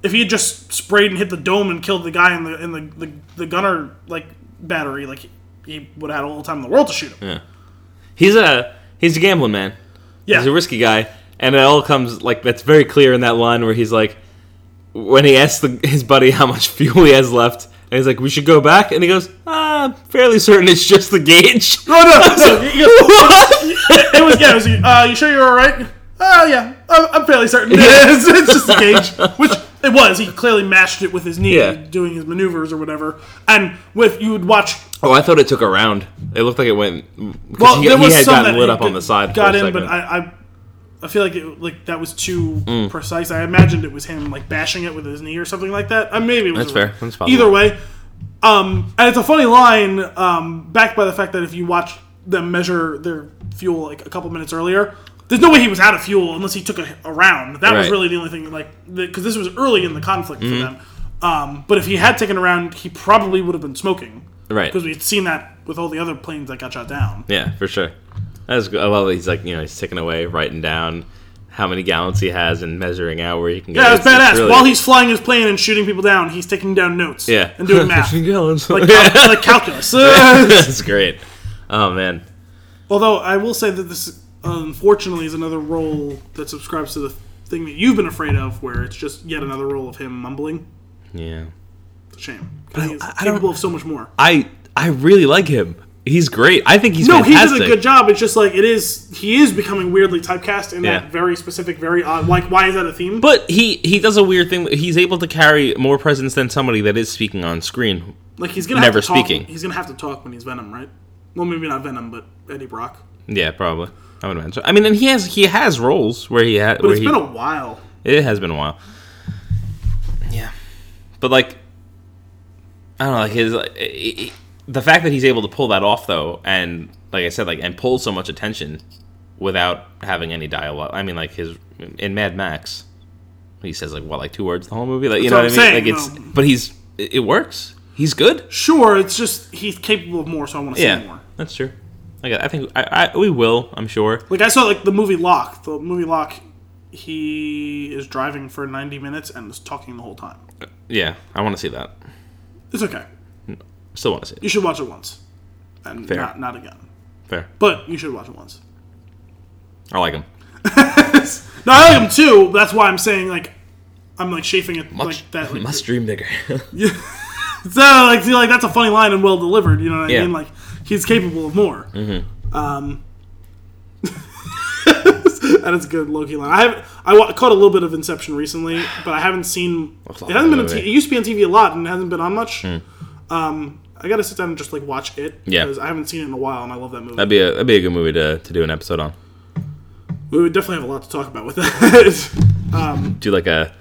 If he had just sprayed and hit the dome and killed the guy in the in the, the, the gunner like battery, like he would have had all the time in the world to shoot him. Yeah. He's a he's a gambling man. Yeah, He's a risky guy, and it all comes like that's very clear in that line where he's like, when he asks the, his buddy how much [laughs] fuel he has left, and he's like, "We should go back," and he goes, "Ah, fairly certain it's just the gauge." no, no, no. [laughs] goes- it was yeah. It was, uh, you sure you're all right? Oh yeah, I'm, I'm fairly certain. [laughs] it's, it's just a gauge, which it was. He clearly matched it with his knee, Yeah. doing his maneuvers or whatever. And with you would watch oh, I thought it took a round. It looked like it went. 'cause Well, he, there he was had some gotten that lit he up on the side. Got for a in, but second. I, I, I feel like it, like that was too precise. I imagined it was him like bashing it with his knee or something like that. Uh, maybe it was That's fair. That's possible. Either way, um, and it's a funny line, um, backed by the fact that if you watch them measure their fuel like a couple minutes earlier. There's no way he was out of fuel unless he took a, a round. That was really the only thing, like, because this was early in the conflict Mm-hmm. for them. Um, but if he had taken a round, he probably would have been smoking. Right. Because we'd seen that with all the other planes that got shot down. Yeah, for sure. That's good. I love that he's like you know he's ticking away, writing down how many gallons he has and measuring out where he can go. Yeah, it's It's- it's badass. really- While he's flying his plane and shooting people down, he's taking down notes. yeah And doing [laughs] math. gallons. like, cal- like calculus. [laughs] That's [laughs] great. Oh man. Although I will say that this, unfortunately, is another role that subscribes to the thing that you've been afraid of, where it's just yet another role of him mumbling. Yeah. It's a shame. 'Cause he's I- I don't- capable of so much more. I I really like him. He's great. I think he's No, fantastic. he did a good job. It's just like it is. He is becoming weirdly typecast in Yeah. that very specific, very odd. Like, why is that a theme? But he he does a weird thing. He's able to carry more presence than somebody that is speaking on screen. like, he's gonna never have to talk, speaking. He's gonna have to talk when he's Venom, right? Well, maybe not Venom, but Eddie Brock. Yeah, probably. I would imagine. I mean, and he has he has roles where he had But where it's he been a while. it has been a while. Yeah, but like I don't know, like his like, i- i- the fact that he's able to pull that off though, and like I said, like and pull so much attention without having any dialogue. I mean, like his in Mad Max, he says like what like two words the whole movie. Like you That's know what what I I'm mean? saying, Like it's no. but he's it, it works. He's good. Sure, it's just he's capable of more, so I want to see Yeah, more. that's true. Like I think I, I we will. I'm sure. Like I saw like the movie Locke. The movie Locke, he is driving for 90 minutes and is talking the whole time. Uh, yeah, I want to see that. It's okay. Still want to see it. You should watch it once, and Fair. not not again. Fair. But you should watch it once. I like him. [laughs] No, I like him too. That's why I'm saying like I'm like chafing it Much, like that. Like, [laughs] must dream bigger. [laughs] so like see, like that's a funny line and well delivered. You know what I Yeah. mean? Like he's capable of more. Mm-hmm. Um, [laughs] that is a good Loki line. I have I caught a little bit of Inception recently, but I haven't seen. It hasn't been. T- it used to be on TV a lot and it hasn't been on much. Um, I gotta sit down and just like watch it Yeah. because I haven't seen it in a while and I love that movie. that'd be a that'd be a good movie to, to do an episode on. we would definitely have a lot to talk about with that. [laughs] Do like a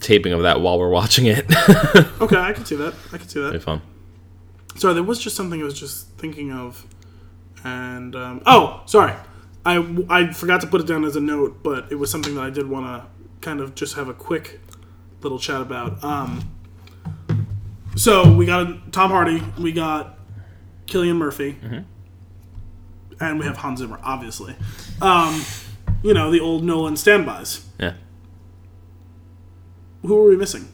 taping of that while we're watching it. [laughs] okay, I can see that. I can see that. It'd be fun. Sorry, there was just something I was just thinking of, and um, oh, sorry, I I forgot to put it down as a note, but it was something that I did want to kind of just have a quick little chat about. Um, So we got Tom Hardy, we got Cillian Murphy, Mm-hmm. and we have Hans Zimmer, obviously. Um, you know the old Nolan standbys. Yeah. Who are we missing,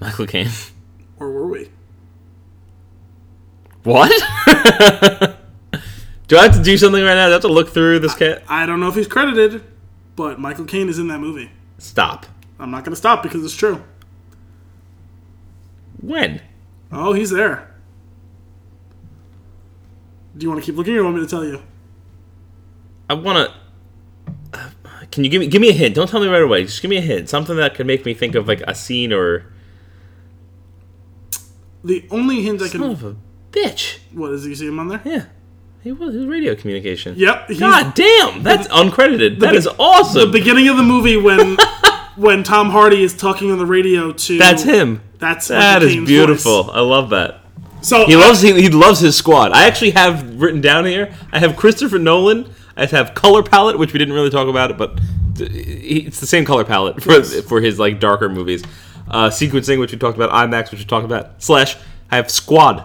Michael Caine. Or were we? What? [laughs] do I have to do something right now? Do I have to look through this cat? I don't know if he's credited, but Michael Caine is in that movie. Stop. I'm not going to stop because it's true. When? Oh, he's there. Do you want to keep looking, or want me to tell you? I want to. Uh, can you give me give me a hint? Don't tell me right away. Just give me a hint. Something that could make me think of like a scene or. The only hint I Son can. of a bitch. What is he? You see him on there? Yeah. He was his radio communication. Yep. He's God damn, that's uncredited. That be- is awesome. the beginning of the movie when [laughs] when Tom Hardy is talking on the radio to. that's him. That's That Michael is Caine's beautiful. voice. I love that. So He I- loves he, he loves his squad. I actually have written down here. I have Christopher Nolan. I have color palette, which we didn't really talk about, but th- he- it's the same color palette for for his like darker movies. Uh, sequencing, which we talked about, IMAX, which we talked about. Slash, I have squad.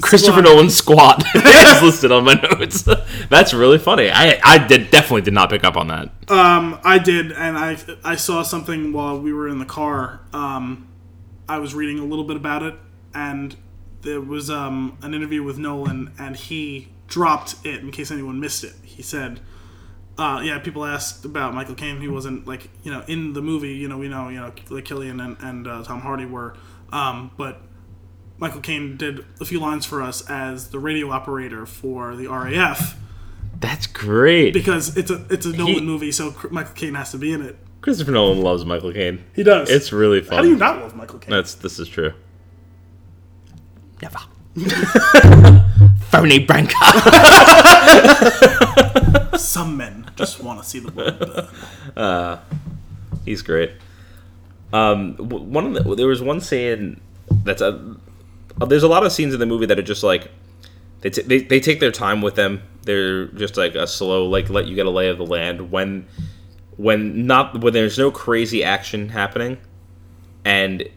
Christopher Squad. Nolan's squad [laughs] [laughs] is listed on my notes. [laughs] That's really funny. I I did definitely did not pick up on that. Um, I did, and I I saw something while we were in the car. Um, I was reading a little bit about it, and there was um, an interview with Nolan, and he dropped it in case anyone missed it. He said, uh, "Yeah, people asked about Michael Caine. He wasn't like you know in the movie. You know, we know you know like Cillian and and uh, Tom Hardy were, um, but." Michael Caine did a few lines for us as the radio operator for the RAF That's great. because it's a it's a Nolan He- movie, so Michael Caine has to be in it. Christopher Nolan loves Michael Caine. He does. It's really fun. How do you not love Michael Caine? That's this is true. Never. [laughs] Phony Branca. [laughs] Some men just want to see the world burn. He's great. Um, one of the, there was one scene that's a. uh, There's a lot of scenes in the movie that are just like they, t- they they take their time with them. They're just like a slow like let you get a lay of the land when when not when there's no crazy action happening and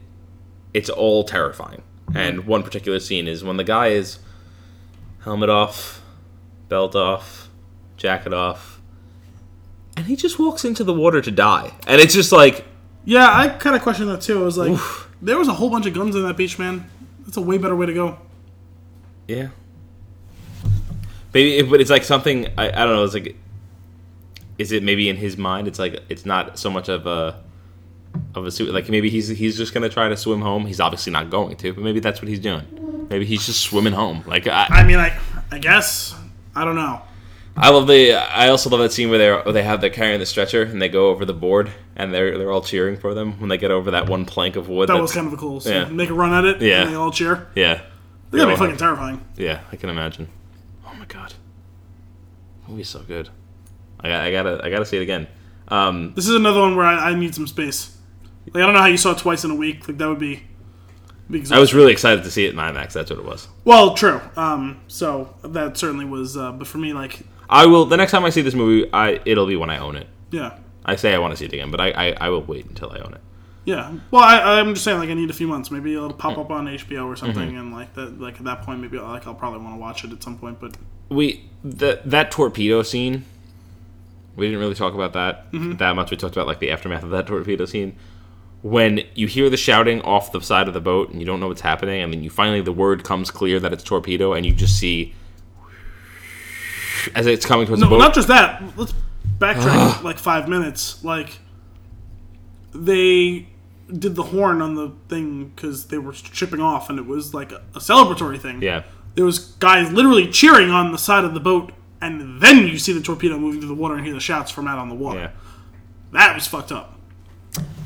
it's all terrifying. And one particular scene is when the guy is helmet off, belt off, jacket off, and he just walks into the water to die. And it's just like Yeah, I kind of questioned that too. I was like, there was a whole bunch of guns on that beach, man. That's a way better way to go. Yeah. Maybe, but it's like something I, I don't know. It's like, is it maybe in his mind? It's like it's not so much of a of a suit. Like maybe he's he's just gonna try to swim home. He's obviously not going to, but maybe that's what he's doing. Maybe he's just swimming home. Like I, I mean, I, I guess I don't know. I love the. I also love that scene where they where they have they're carrying the stretcher and they go over the board and they're they're all cheering for them when they get over that one plank of wood. That was kind of a cool. So Yeah. Make a run at it. Yeah. And they all cheer. yeah. They're gonna be fucking terrifying. Yeah, I can imagine. Oh my god, movie's so good. I, I gotta I gotta see it again. Um, This is another one where I, I need some space. Like I don't know how you saw it twice in a week. Like that would be. be I was really excited to see it in IMAX. That's what it was. well, true. Um, so that certainly was. Uh, but for me, like, I will the next time I see this movie. I it'll be when I own it. yeah, I say I want to see it again, but I, I, I will wait until I own it. yeah. Well, I, I'm just saying, like, I need a few months. Maybe it'll pop up on HBO or something, Mm-hmm. and like that, like at that point, maybe like I'll probably want to watch it at some point. But We that that torpedo scene. We didn't really talk about that that much. We talked about like the aftermath of that torpedo scene. When you hear the shouting off the side of the boat and you don't know what's happening, and then you finally the word comes clear that it's torpedo, and you just see as it's coming towards no, the boat. not just that. Let's backtrack like five minutes. Like they did the horn on the thing because they were shipping off, and it was like a, a celebratory thing. yeah, there was guys literally cheering on the side of the boat, and then you see the torpedo moving through the water and hear the shouts from out on the water. yeah. That was fucked up.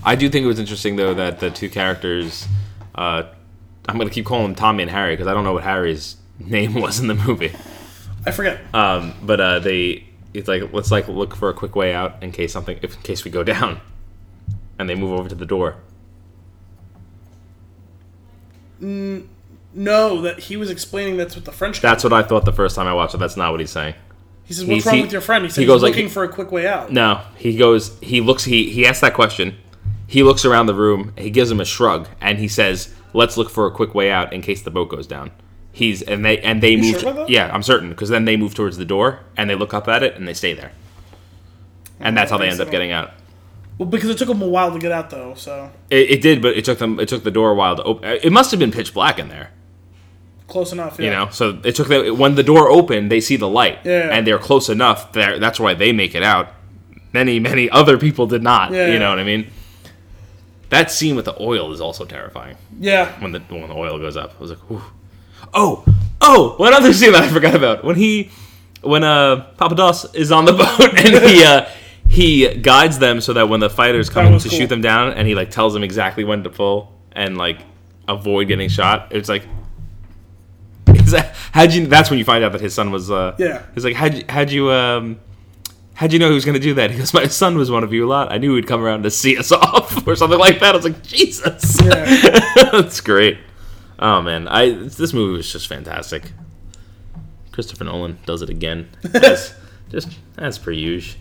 I do think it was interesting though that the two characters, uh, I'm gonna keep calling them Tommy and Harry because I don't know what Harry's [laughs] name was in the movie. I forget. Um, but uh, they, it's like let's like look for a quick way out in case something, if in case we go [laughs] down, and they move over to the door. no, that he was explaining that's what the French. That's what I thought the first time I watched it. That's not what he's saying. he says. What's he's- wrong he- with your friend? He said he goes he's like- looking for a quick way out. No, he goes. He looks. He he asks that question. he looks around the room. He gives him a shrug, and he says, "Let's look for a quick way out in case the boat goes down." He's and they and they move. sure yeah, I'm certain because then they move towards the door and they look up at it and they stay there, and that's how they end up getting out. Well, because it took them a while to get out, though. So It, it did, but it took them. It took the door a while to open. It must have been pitch black in there. close enough. Yeah. You know, so it took them when the door opened, they see the light, Yeah. and they're close enough. There, that's why they make it out. Many, many [laughs] other people did not. Yeah. You know what I mean? That scene with the oil is also terrifying. Yeah. When the when the oil goes up, I was like, Ooh. Oh, oh, one other scene that I forgot about when he, when uh Papa Doss is on the [laughs] boat and he uh he guides them so that when the fighters come to cool. shoot them down, and he like tells them exactly when to pull and like avoid getting shot. It's like is that, how'd you? That's when you find out that his son was. Uh, Yeah. He's like, how'd you, how'd you um, how'd you know he was gonna do that? He goes, my son was one of you a lot. I knew he'd come around to see us [laughs] off or something like that. I was like, Jesus, Yeah. [laughs] that's great. Oh man, I this movie was just fantastic. Christopher Nolan does it again, [laughs] as, just as per usual.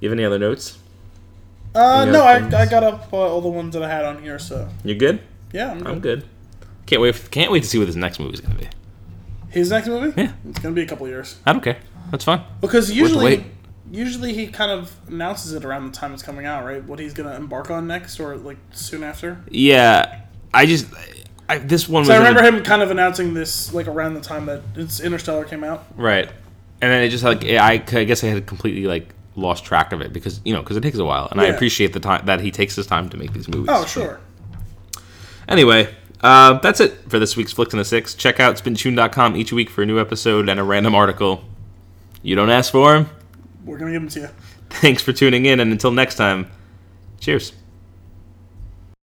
You have any other notes? Uh, Any no, other? I, I got up uh, all the ones that I had on here. So you're good? yeah, I'm good. I'm good. Can't wait. Can't wait to see what his next movie is gonna be. His next movie? Yeah. It's gonna be a couple years I don't care. That's fine. because usually, usually he kind of announces it around the time it's coming out, right? What he's gonna embark on next, or like soon after. Yeah, I just I, this one was So I remember him kind of announcing this like around the time that it's Interstellar came out. Right. And then it just like I, I guess I had completely like lost track of it because you know because it takes a while and I appreciate the time that he takes his time to make these movies. Oh, sure. Anyway, uh, that's it for this week's Flicks in the Six. Check out spintune.com each week for a new episode and a random article. You don't ask for them. We're gonna give them to you. Thanks for tuning in and until next time, cheers.